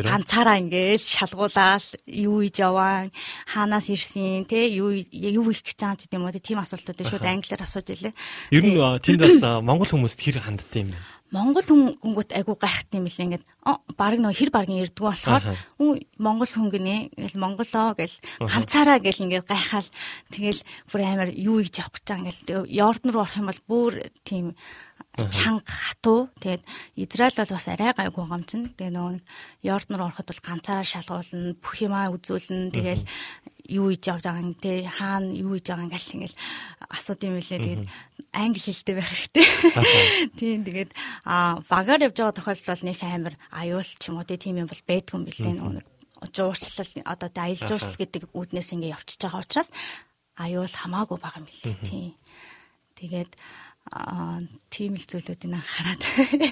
ганцаараа ингээд шалгуулаад юу хийж яваа хаанаас ирсэн те юу юу их гэж байгаа ч гэдэм үү тийм асуултуудыг шууд англиар асууж илээ. Ер нь тэнд бас монгол хүмүүст хэр ханддаг юм бэ? Монгол хүн гүнгөт айгу гайхт юм лээ ингээд баг нөө хэр багын ирдгүү болохоор Монгол хүн гинэ ингээл монголоо гэл ганцаараа гэл ингээд гайхаал. Тэгэл бүр амар юу хийж явах гэж байгаа ингээл Йордан руу орох юм бол бүр тийм чанга хатуу. Тэгээд Израиль бол бас арай гайгүй гомцно тэгээ нөгөө нэг Йордан руу ороход бол ганцаараа шалгуулна бүх юмаа үзүүлнэ. Тэгээл юу хийж явж байгаа юм те хаана юу хийж байгаа ингээл ингээл асууд юм лээ тэгээд англи хэлтэй байх хэрэгтэй. Тийм тэгээд а багаар явж байгаа тохиолдолд бол нэг амар аюул ч юм уу тийм юм бол байдгүй юм билээ. Нэг жуурчлал одоо тэ аялал жуурчлал гэдэг үүднээс ингээ явчихж байгаа учраас аюул хамаагүй байгаа юм билээ. Тийм. Тэгээд аа тийм л зүйлүүдийг хараад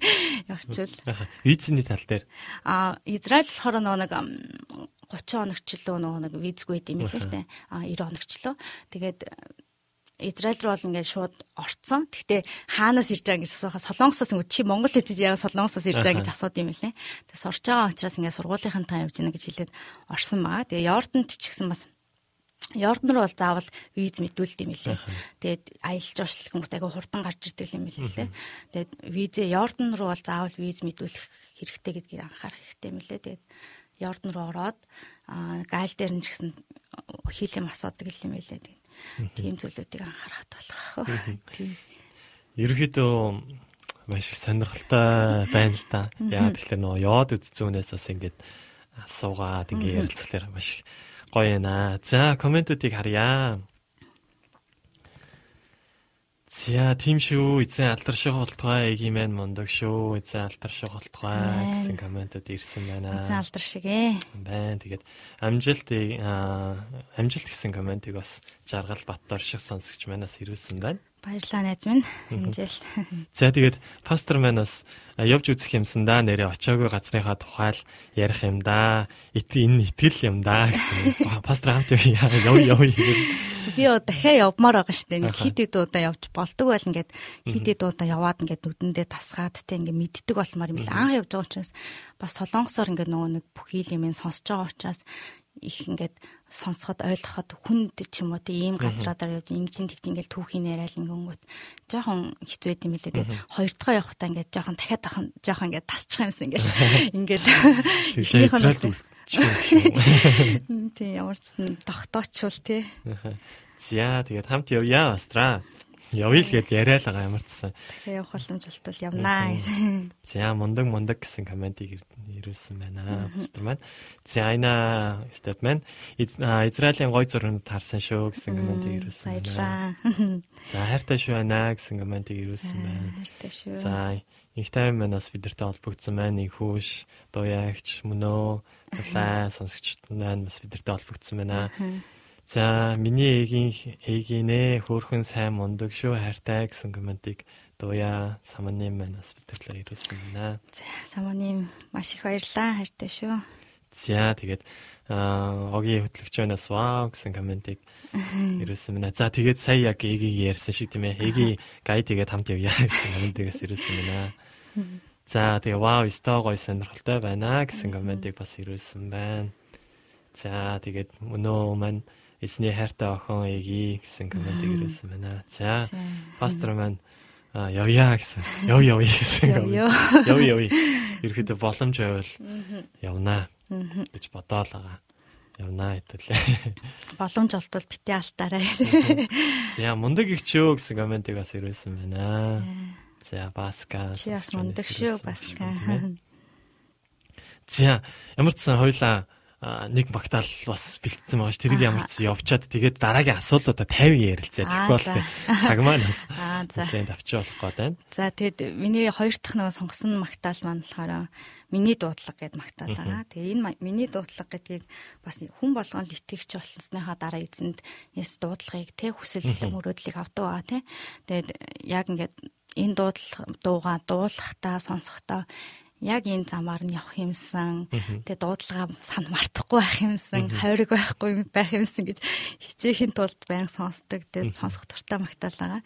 явчихвал. Визний тал дээр? А Израиль болохоор нэг 30 хоногчлөө нөгөө нэг визгүй юм лээ штэ а 90 хоногчлөө тэгээд Израиль руу бол ингээд шууд орцсон. Гэхдээ хаанаас ирж байгаа гэж асуухаа Солонгосоос ингээд чи Монгол хэлж яагаад Солонгосоос ирж байгаа гэж асууд юм лээ. Тэгээд сурч байгаа учраас ингээд сургуулийнхантаа явж гинэ гэж хэлээд орсон байгаа. Тэгээ Йорданд ч гэсэн бас Йордан руу бол заавал виз мэдүүлдэг юм лээ. Тэгээд аялал жуулчлал хүмүүст айгүй хурдан гарч ирдэг юм лээ. Тэгээд визээ Йордан руу бол заавал виз мэдүүлэх хэрэгтэй гэдгийг анхаарах хэрэгтэй юм лээ. Тэгээд Йордан руу ороод гайл дээр нь ч гэсэн хийлэм асуудаг юм лээ. Тэгээд тийм зүйлүүдийг анхаарах болох. Тийм. Ерөнхийдөө маш их сонирхолтой байна л да. Яа тэгэхээр нөө яваад үзцүүнээс бас ингэж суугаад ингэ ярилцлаар маш гоё наа. За комментүүдийг харъя. За тийм шүү. Эзэн алдарших болтугай эгийн мэн мундаг шүү. Эзэн алдарших болтугай гэсэн комментод ирсэн байна. Эзэн алдаршиг ээ. Байна. Тэгээд амжилт амжилт гэсэн комментиг бас жаргал Баттор шиг сонсогч манаас ирүүлсэн байна. Баярлалаа найз минь. Амжилт. За тэгээд пастор маань бас явж үзэх юмсан да нэрээ очоогүй газрынхаа тухай л ярих юм да. Энэ итгэл юм да гэсэн. Пастор хамт яв яв Би одоо дахиад явмаар байгаа штэ. Нэг хит хит удаа явж болдог байл ингээд хит хит удаа яваад ингээд нүдэндээ тасгаад те ингээд мэддэг болмоор юм л анх явж байгаа учраас бас солонгосоор ингээд нөгөө нэг бүх юм сонсож байгаа учраас их ингээд сонсоход ойлгоход хүнд ч юм уу тийм газруудаар явж ингэж тэгж ингээл түүхийн яриад ингэнгүүт жоохон хэцүү байт юм билээ. Тэгээд хоёр дахь явахдаа ингээд жоохон дахиад тахан жоохон ингээд тасчих юмсан ингээд ингээд Тийм ямар ч сан тогтоочвол тий. За тэгээд хамт явъя Австраа. Явъя л гэж яриа л байгаа ямар ч сан. Тэгээ явах боломж олтол явнаа гэсэн. За мундаг мундаг гэсэн комментиг ирүүлсэн байна. Пастор маань. За айна степ маань Израилийн гой зурганд харсан шүү гэсэн комментиг ирүүлсэн байна. За хайртай шүү байна гэсэн комментиг ирүүлсэн байна. Хайртай шүү. За их тайм маань бас бидэртэй холбогдсон байна. Их хүүш, дуяагч, мөнөө, улаан сонсогчд маань бас бидэртэй холбогдсон байна. За миний эгийн эгийнэ хөөхөн сайн мундаг шүү хайртай гэсэн комментиг дуя саманим манаас битэрлээ ирүүлсэн байна. За саманим маш их баярлалаа хайртай шүү. За тэгээд огийн хөтлөгч байнаас вау гэсэн комментиг ирүүлсэн байна. За тэгээд сая яг эгийг ярьсан шиг тийм ээ. Эги гайд тэгээд хамт явъя гэсэн комментигээс ирүүлсэн байна. За тэгээ вау өстой гоё сонирхолтой байна гэсэн комментиг бас ирүүлсэн байна. За тэгээд өнөө маань эзний хайртай охин эги гэсэн комментиг ирүүлсэн байна. За пастор маань явъя гэсэн. Яв яв гэсэн. Яв яв. Ерөөдөө боломж байвал явнаа гэж бодоол байгаа. Явнаа хэвлээ. Боломж олтол битээ алтаарай. За мундаг ихчөө гэсэн комментиг бас ирүүлсэн байна. За баска. Чи бас мундаг шүү баска. За ямар ч сан хоёлаа нэг магтаал бас бэлдсэн байгаа ш. Тэрийг ямар ч явчаад тэгээд дараагийн асуулуудаа 50 ярилцаа. Тэгэхгүй бол цаг маань бас нэлээд авчи болох гээд байна. За тэгэд миний хоёр дахь нэг сонгосон магтаал маань болохоор миний дуудлага гэд магтаал байгаа. Тэгээ энэ миний дуудлага гэдгийг бас хүн болгон л итгэгч болсныхаа дараа эзэнд яс дуудлагыг тэ хүсэл мөрөөдлийг авдаг аа тэ. Тэгээд яг ингээд энэ дуудлага дуугаа дуулахдаа сонсохдоо яг энэ замаар нь явах юмсан. Тэгээ дуудлагаа сан мартахгүй байх юмсан, хойрог байхгүй байх юмсан гэж хичээхийн тулд байнга сонсдог. Тэгээ сонсох дуртай магтаал байгаа.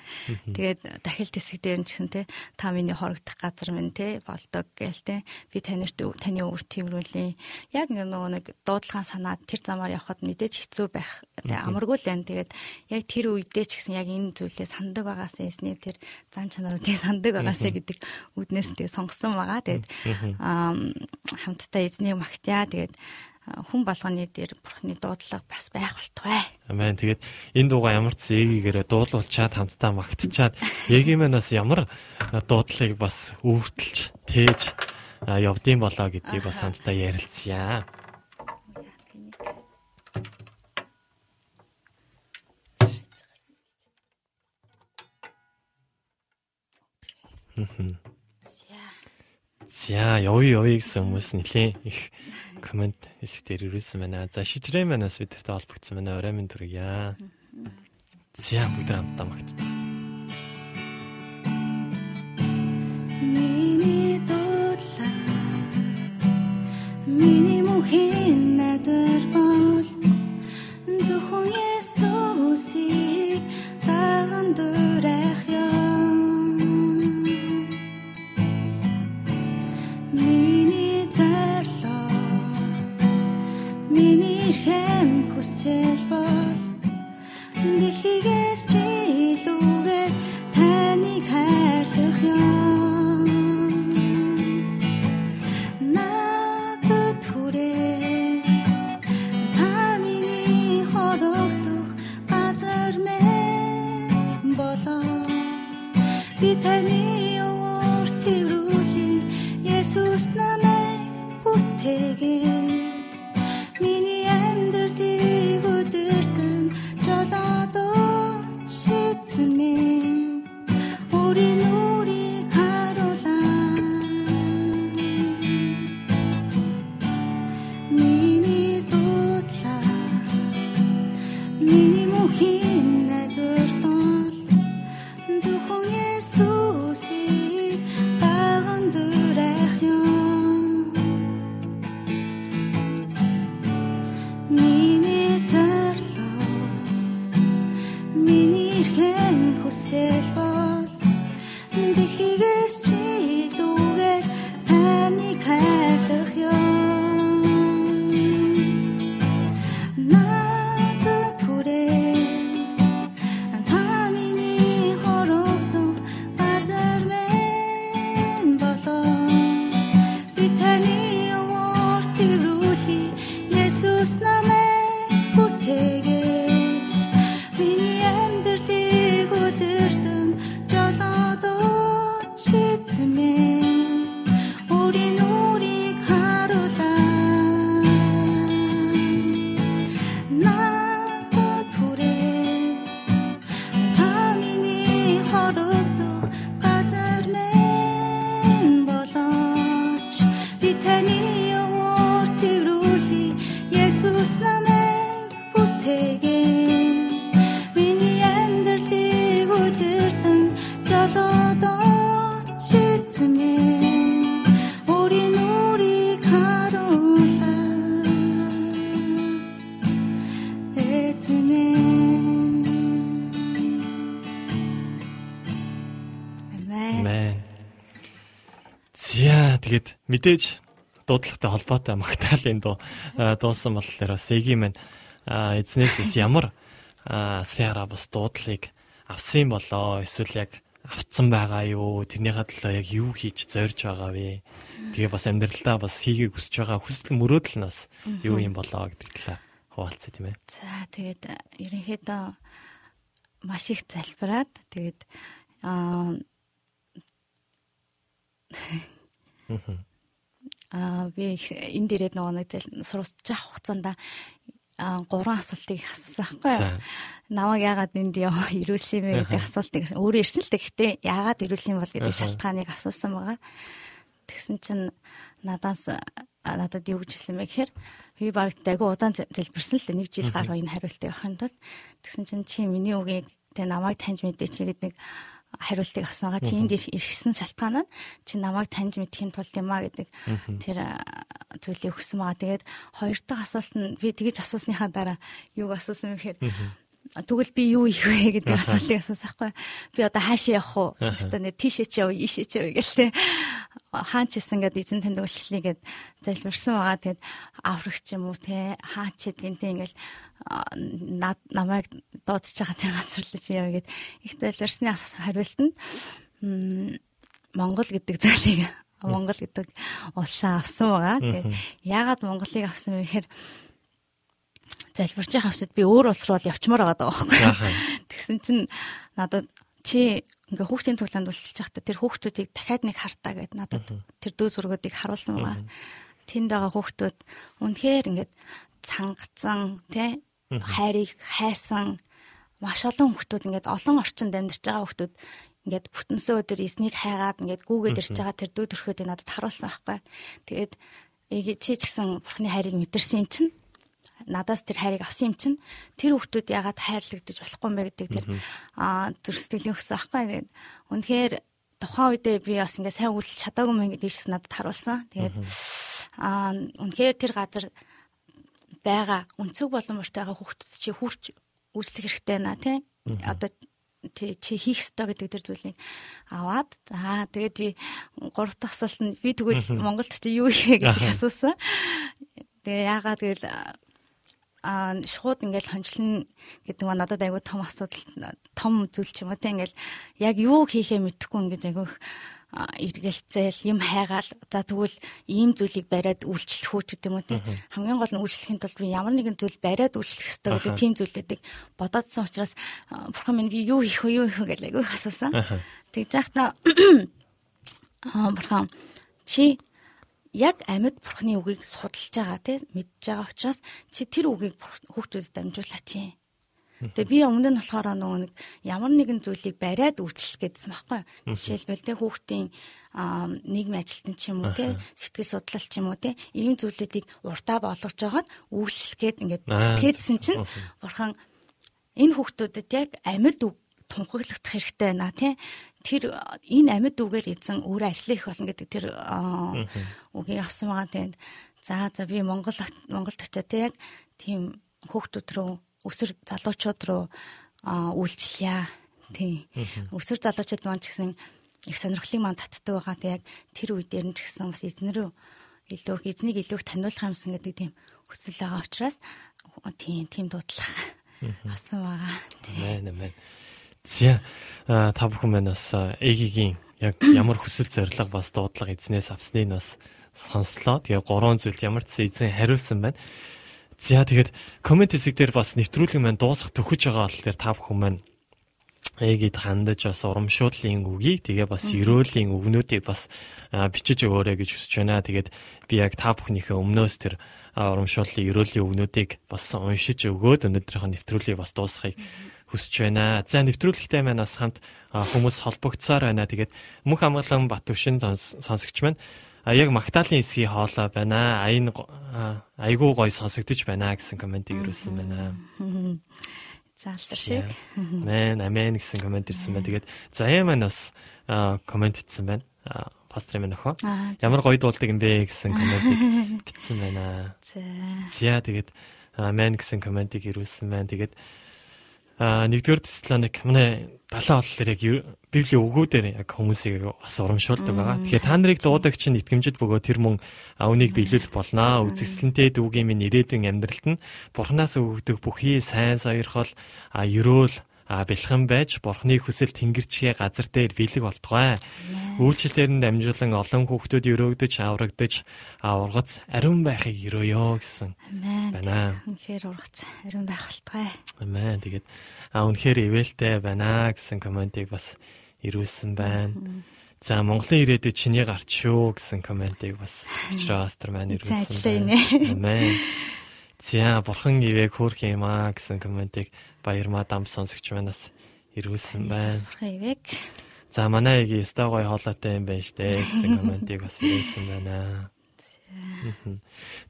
Тэгээд дахил хэсэг дээр нь гэсэн те та миний хорогдох газар минь те болдог гээл те би танарт таны өвөр тэмрүүлээ. Яг нөгөө нэг дуудлагаа санаад тэр замаар явхад мэдээж хэцүү байх. Тэгээ амаргүй л байна. Тэгээд яг тэр үедээ ч гэсэн яг энэ зүйлээ сандаг байгаас эсний тэр зан чанаруудыг сандаг байгаас гэдэг үднээс тэгээ сонгосон байгаа. Тэгээд хамтдаа эзнийг магтъя. Тэгээд хүн болгоны дээр бурхны дуудлага бас байх болтугай. Амен. Тэгээд энэ дууга ямар ч эгийгээрээ дуулуулчаад хамтдаа магтчаад эгийн маань бас ямар дуудлагыг бас өөртөлж тээж явдсан болоо гэдгийг бас хамтдаа ярилцъя. Mm-hmm. За явъя явъя гэсэн хүмүүс нэлээ их комент хэсэг дээр ирүүлсэн байна. За шижрээ манаас бидэртэй холбогдсон байна. Орой минь дүргийа. За бүгд хамтдаа магтцгаа. Мэдээж дуудлагатай холбоотой магтаалын дуу а, дуусан болохоор бас эгийн маань эзнээс ямар сяра бас дуудлыг авсан болоо. Эсвэл яг авцсан байгаа юу? Тэрнийхээ төлөө яг юу хийж зорж байгаа вэ? Тэгээ бас амьдралдаа бас хийгээ хүсэж байгаа хүсэл мөрөөдөл нь бас юу юм болоо гэдэг талаа хуваалцъя тийм ээ. За тэгээд ерөнхийдөө маш их залбираад тэгээд аа аа би энэ дээрээ нөгөө нэг суралцж авах хугацаанд аа гурван асуултыг асуусан байхгүй юу? намайг яагаад энд яв ирүүлсэн юм бэ гэдэг асуултыг өөрөө ирсэн л дээ гэхдээ яагаад ирүүлсэн бол гэдэг шалтгааныг асуусан байгаа. Тэгсэн чинь надаас надад юу гэж хэлсэн бэ гэхээр би баг дагуу удаан залбирсан л нэг жил гаруй энэ хариултыг авахын тулд. Тэгсэн чинь чи миний үгийг тэ намайг таньж мэдээ чи гэдэг нэг хариултыг авсан байгаа. Чи энд ир- ирсэн шалтгаан нь чи намайг таньж мэдхийн тулд юм а гэдэг тэр зүйлийг өгсөн байгаа. Тэгээд хоёр дахь асуулт нь би тэгэж асуусныхаа дараа юуг асуусан вэ гэхээр Тэгвэл би юу их вэ гэдэг асуултыг асуусан байхгүй. Би одоо хаашаа явах уу? Хэвээ нэг тийшээ чи явъя, ийшээ чи явъя гэлтэй. Хаан ч гэсэн ингээд эзэн танд үйлчлэлийгээд залбирсан байгаа. Тэгээд аврагч юм уу те хаан ч а, над намайг дуудаж байгаа тэр газар л явъя гэд их залбирсны хариултанд Монгол гэдэг зүйлийг Монгол гэдэг улсаа авсан байгаа. Тэгээд яагаад Монголыг авсан бэ гэхээр залбирч байгаа хавчад би өөр улс руу явчмаар байгаа байхгүй. Тэгсэн чинь надад чи ингээ хүүхдийн цуглаанд үлчилж байхдаа тэр хүүхдүүдийг дахиад нэг хартаа гэд надад тэр дүү зургуудыг харуулсан байгаа. Тэнд байгаа хүүхдүүд үнэхээр ингээд цангацсан тий хайрыг хайсан. Маш олон хүүхдүүд ингээд олон орчинд амьдарч байгаа хүүхдүүд ингээд бүтэнсөө өдөр эзнийг хайгаад ингээд гүүгээд ирж байгаа тэр дүү төрхөдөө надад харуулсан байхгүй. Тэгээд чи ч гэсэн бурхны хайрыг мэдэрсэн юм чинь надаас тэр хайрыг авсан юм чинь тэр хүүхдүүд ягаад хайрлагдаж болохгүй юм бэ гэдэг тэр аа зөрсдөл өгсөн тэгээд үнэхээр тухайн үедээ би бас ингээ сайн үйлч чадаагүй мэн гэдэг чинь надад харуулсан. Тэгээд аа үнэхээр тэр газар байгаа өнцөг боломжтойгоо хүүхдүүд чи хурч үйлчлэх хэрэгтэй наа тий. Одоо чи чи хийх ёстой гэдэг тэр зүйлийг аваад за тэгээд би гурав дахь асуулт нь би тэгвэл Монголд чи юу хийе гэж асуусан. Тэгээ яагаад тэгэл а шууд ингээл хончлон гэдэг нь надад айгүй том асуудал том зүйл ч юм уу те ингээл яг юу хийхээ мэдэхгүй ингээд айгүй эргэлзээл юм хайгаал. За тэгвэл ийм зүйлийг бариад үйлчлэх үү гэдэг юм уу те? Хамгийн гол нь үйлчлэхийн тулд би ямар нэгэн зүйл бариад үйлчлэх хэрэгтэй гэдэг тийм зүйлүүдийг бодоодсон учраас бурхан минь би юу хийх вэ юу хийх вэ гэж айгүй асуусан. Тэгж яхта бурхан чи яг амьд бурхны үгийг судалж байгаа тий мэдж байгаа учраас чи тэр үгийг хүүхдүүдэд дамжуулаач юм. Тэгээ би өмнө нь болохоор нөгөө нэг ямар нэгэн зүйлийг бариад үйлчлэх гэдсэн байхгүй. Жишээлбэл тий хүүхдийн нийгмийн ажилтан ч юм уу тий сэтгэл судлал ч юм уу тий ийм зүйлүүдийг уртаа болгож жагаад үйлчлэх гээд ингээд сэтгэлсэн чинь бурхан энэ хүүхдүүдэд яг амьд үг тунхаглах хэрэгтэй байна тий тэр энэ амьд үгээр эзэн өөрөө ажиллах болно гэдэг тэр үгийг авсан байгаа. Тэнд за за би Монгол Монголд очиод яг тийм хүүхдүүд рүү өсөр залуучууд руу үйлчлэе. Тий. Өсөр залуучууд маань ч гэсэн их сонирхлыг маань татдаг байгаа. Тий яг тэр үе дээр нь ч гэсэн бас эзнэрөө илүү эзнийг илүү таниулах юмсан гэдэг тийм хүсэл байгаа учраас тийм тийм дуудлага авсан байгаа. Тий. Нэ нэ За та бүхэн маань бас ээгийн яг ямар хүсэл зориг бас дуудлага эзнээс авсныг бас сонслоо. Тэгээ гурван зүйл ямар ч эзэн хариулсан байна. За тэгээд комент хэсэг дээр бас нэвтрүүлэг маань дуусах төхөж байгаа болохоор та бүхэн маань ээгийг хандаж бас урамшууллын үгийг тэгээ бас өрөөлийн үгнүүдийг бас бичиж өгөөрэй гэж хүсэж байна. Тэгээд би яг та бүхнийхээ өмнөөс тэр урамшууллын өрөөлийн үгнүүдийг бас уншиж өгөөд өнөөдрийнхөө нэвтрүүлгийг бас дуусгахыг хүсэж байна. За нэвтрүүлэгтэй маань бас хамт хүмүүс холбогдсоор байна. Тэгээд мөнх амгалан Батөвшин сонсогч маань яг Магдалины эсгийн хоолой байна. Аян айгуу гой сонсогдож байна гэсэн комментиг ирүүлсэн байна. Заалтар шиг. Мэн амен гэсэн коммент ирсэн байна. Тэгээд заяа маань бас коммент итсэн байна. Пастор минь охин. Ямар гоё дуулдаг юм бэ гэсэн комментиг бичсэн байна. За. За тэгээд амен гэсэн комментиг ирүүлсэн байна. Тэгээд а нэгдүгээр Тесалоник манай далаа болохоор яг Библийн өгүүдээр яг хүмүүсийг бас урамшуулдаг байгаа. Тэгэхээр та нарыг дуудаг чинь итгэмжид бөгөө тэр мөн үнийг биелүүлэх болно. Үзэсгэлэнтэй дүүгийн минь ирээдүйн амьдралд нь Бурханаас өгдөг бүхий сайн сойрхол ерөөл а бэлхэн байж бурхны хүсэл тэнгэрчгээ газар дээр бэлэг болтугай. Үйлчлэлээр нь дамжуулан олон хүүхдүүд өрөөгдөж аврагдаж ургац ариун байхыг өрөөё гэсэн. Байна. Үнэхээр ургац ариун байх болтугай. Амен. Тэгээд а үнэхээр ивэлтэй байна гэсэн комментиг бас ирүүлсэн байна. За Монголын ирээдүй чиний гарч шүү гэсэн комментиг бас Чрастер маань ирүүлсэн байна. Амен. За бурхан ивэг хөөх юм аа гэсэн комментиг баярмаа дам сонсогч манаас ирүүлсэн байна. Бурхан ивэг. За манай игийн өстой гоё хоолойтой юм байна штэ гэсэн комментиг бас ирүүлсэн байна.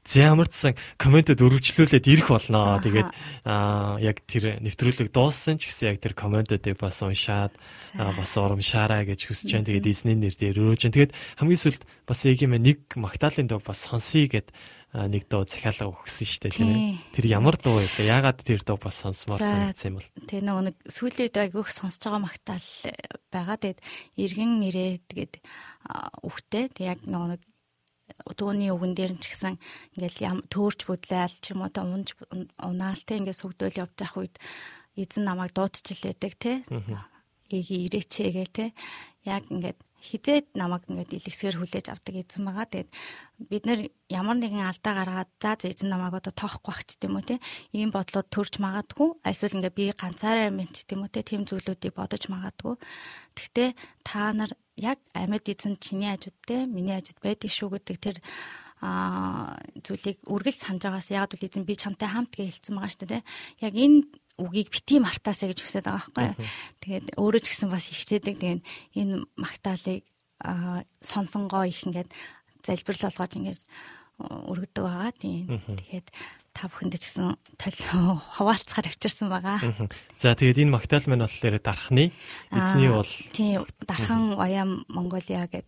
За ямарчсан комментэд өргөжлүүлээд ирэх болно. Тэгээд аа яг тэр нэвтрүүлэг дууссан ч гэсэн яг тэр комментүүдийг бас уншаад бас урамшаарай гэж хүсэж байна. Тэгээд эзний нэр дээр өрөөж. Тэгээд хамгийн сүлд бас эгийн нэг Магдалины дог бас сонсъё гэд нэг дуу захиалга өгсөн шүү дээ тийм ээ. Тэр ямар дуу вэ? Яагаад тэр дуу бас сонсомоор санагдсан юм бол? Нөгөө нэг сүүлийн үед айгүйх сонсож байгаа магтаал байгаа. Тэгээд иргэн ирээ тэгээд үхтэй. Тэг яг нэг тууны үгэн дээр нь ч гэсэн ингээл төөрч бүдлээл ч юм уу та унж унаалтай ингээд сүгдөөл явж байх үед эзэн намайг дуудчихлээдэг те. Иги ирээчээ гээ те. Яг ингээд хизээд намайг ингээд илгэсгэр хүлээж авдаг эзэн байгаа. Тэгээд бид нэр ямар нэгэн алдаа гаргаад за эзэн намайг одоо тоохгүй бах ч гэдэм үү те. Ийм бодлоод төрж магадгүй. Эсвэл ингээд би ганцаараа юм ч гэдэм үү те. Тим зүйлүүдийг бодож магадгүй. Гэхдээ та нар яг амьд эзэн чиний хажууд те миний хажууд байдаг шүү гэдэг тэр а зүйлийг үргэлж санаж байгаас яг бол эзэн би чамтай хамт гэж хэлсэн байгаа шүү дээ. Яг энэ үгийг бити мартаасаа гэж хүсэж байгаа байхгүй. Тэгээд өөрөө ч гэсэн бас ихчээдэг. Тэгээд энэ магтаалыг аа сонсонгоо их ингээд залбирал болгож ингээд өргөдөг байгаа. Тийм. Тэгэхээр та бүхэндээ ч гэсэн тол хуваалцахаар авчирсан байгаа. За тэгээд энэ магтаал маань болохоор дарахны эзний бол тийм дархан Оян Монголиа гэд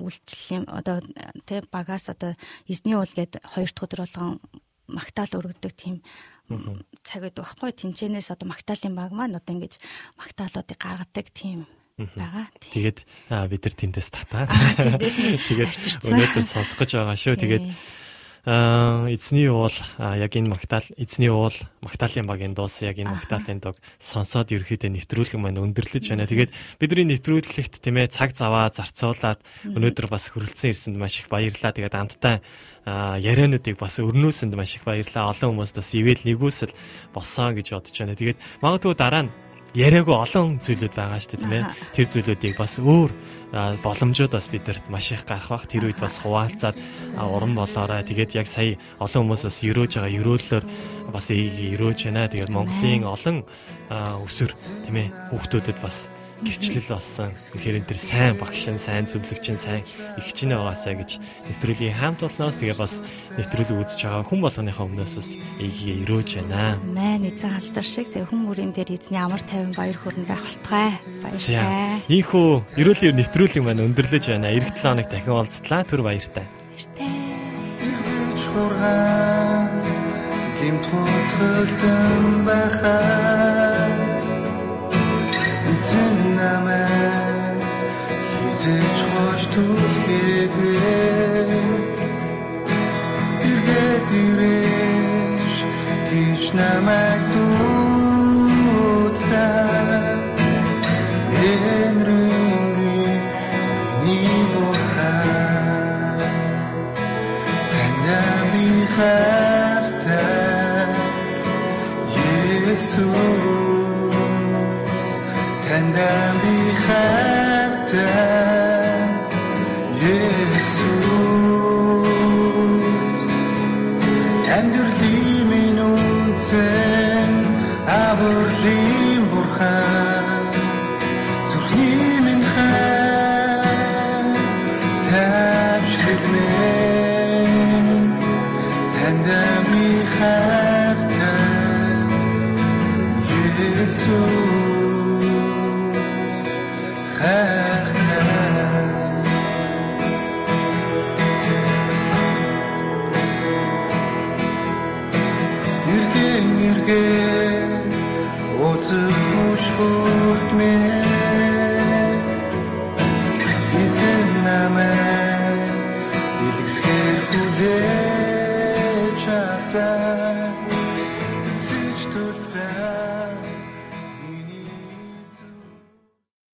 үйлчлэлийн одоо тэг багаас одоо эзний уул гэд хоёр дахь өдөр болгон магтаал өргөдөг тийм цаг байдаг байхгүй тэнчэнээс одоо магтаалын баг маань одоо ингэж магтаалуудыг гаргадаг тийм байгаа. Тэгээд бид нар тэндээс татаа. Тэндээс тэгээд өнөөдөр сонсох гэж байгаа шүү. Тэгээд аа эзний уул яг энэ магтаал эзний уул магтаалын багийн дуус яг энэ магтаалын дог сонсоод ерөөхдөө нэвтрүүлэг маань өндөрлөж байна. Тэгээд бидний нэвтрүүлэгт тийм ээ цаг заваа зарцуулаад өнөөдөр бас хүрэлцэн ирсэнд маш их баярлалаа. Тэгээд амттай яриануудыг бас өрнөөсөнд маш их баярлалаа. Олон хүмүүст бас ивэл нэгүсэл болсон гэж бодож байна. Тэгээд магадгүй дараа нь яриаггүй олон зүйлүүд байгаа шүү дээ тийм ээ. Тэр зүйлүүдийг бас өөр боломжууд бас бидэрт маш их гарах бах. Тэр үед бас хуваалцаад уран болоорой. Тэгээд яг сая олон хүмүүс бас өрөөж байгаа өрөөлөөр бас өрөөж байна. Тэгээд Монголын олон өсвөр тийм ээ хүүхдүүдэд бас гэрчлэл болсон. Тэгэхээр энэ төр сайн багш нь, сайн зөвлөгч нь, сайн их чинь байгаасаа гэж нэвтрүүлгийн хаамт болноос тэгээ бас нэвтрүүлэг үзэж байгаа хүн болгоныхоо өмнөөс бас эйгээ өрөөж байна. Мэн эзэн алдар шиг тэгээ хүн бүрийн дээр эзний амар тайван баяр хүрэн байх болтугай. Баяртай. Ийхүү эрүүлийн нэвтрүүлэг маань өндөрлөж байна. Эх 7 хоног дахин уулзлаа. Түр баяртай. Баяртай. Гимт хөтөлдөн байхаа эзэн намайг хизээж хоош түлхээгүй эргээд ирээш гэж намайг дуудаа энрүми миний бурхан танаа би хайртай Есүс Тандан би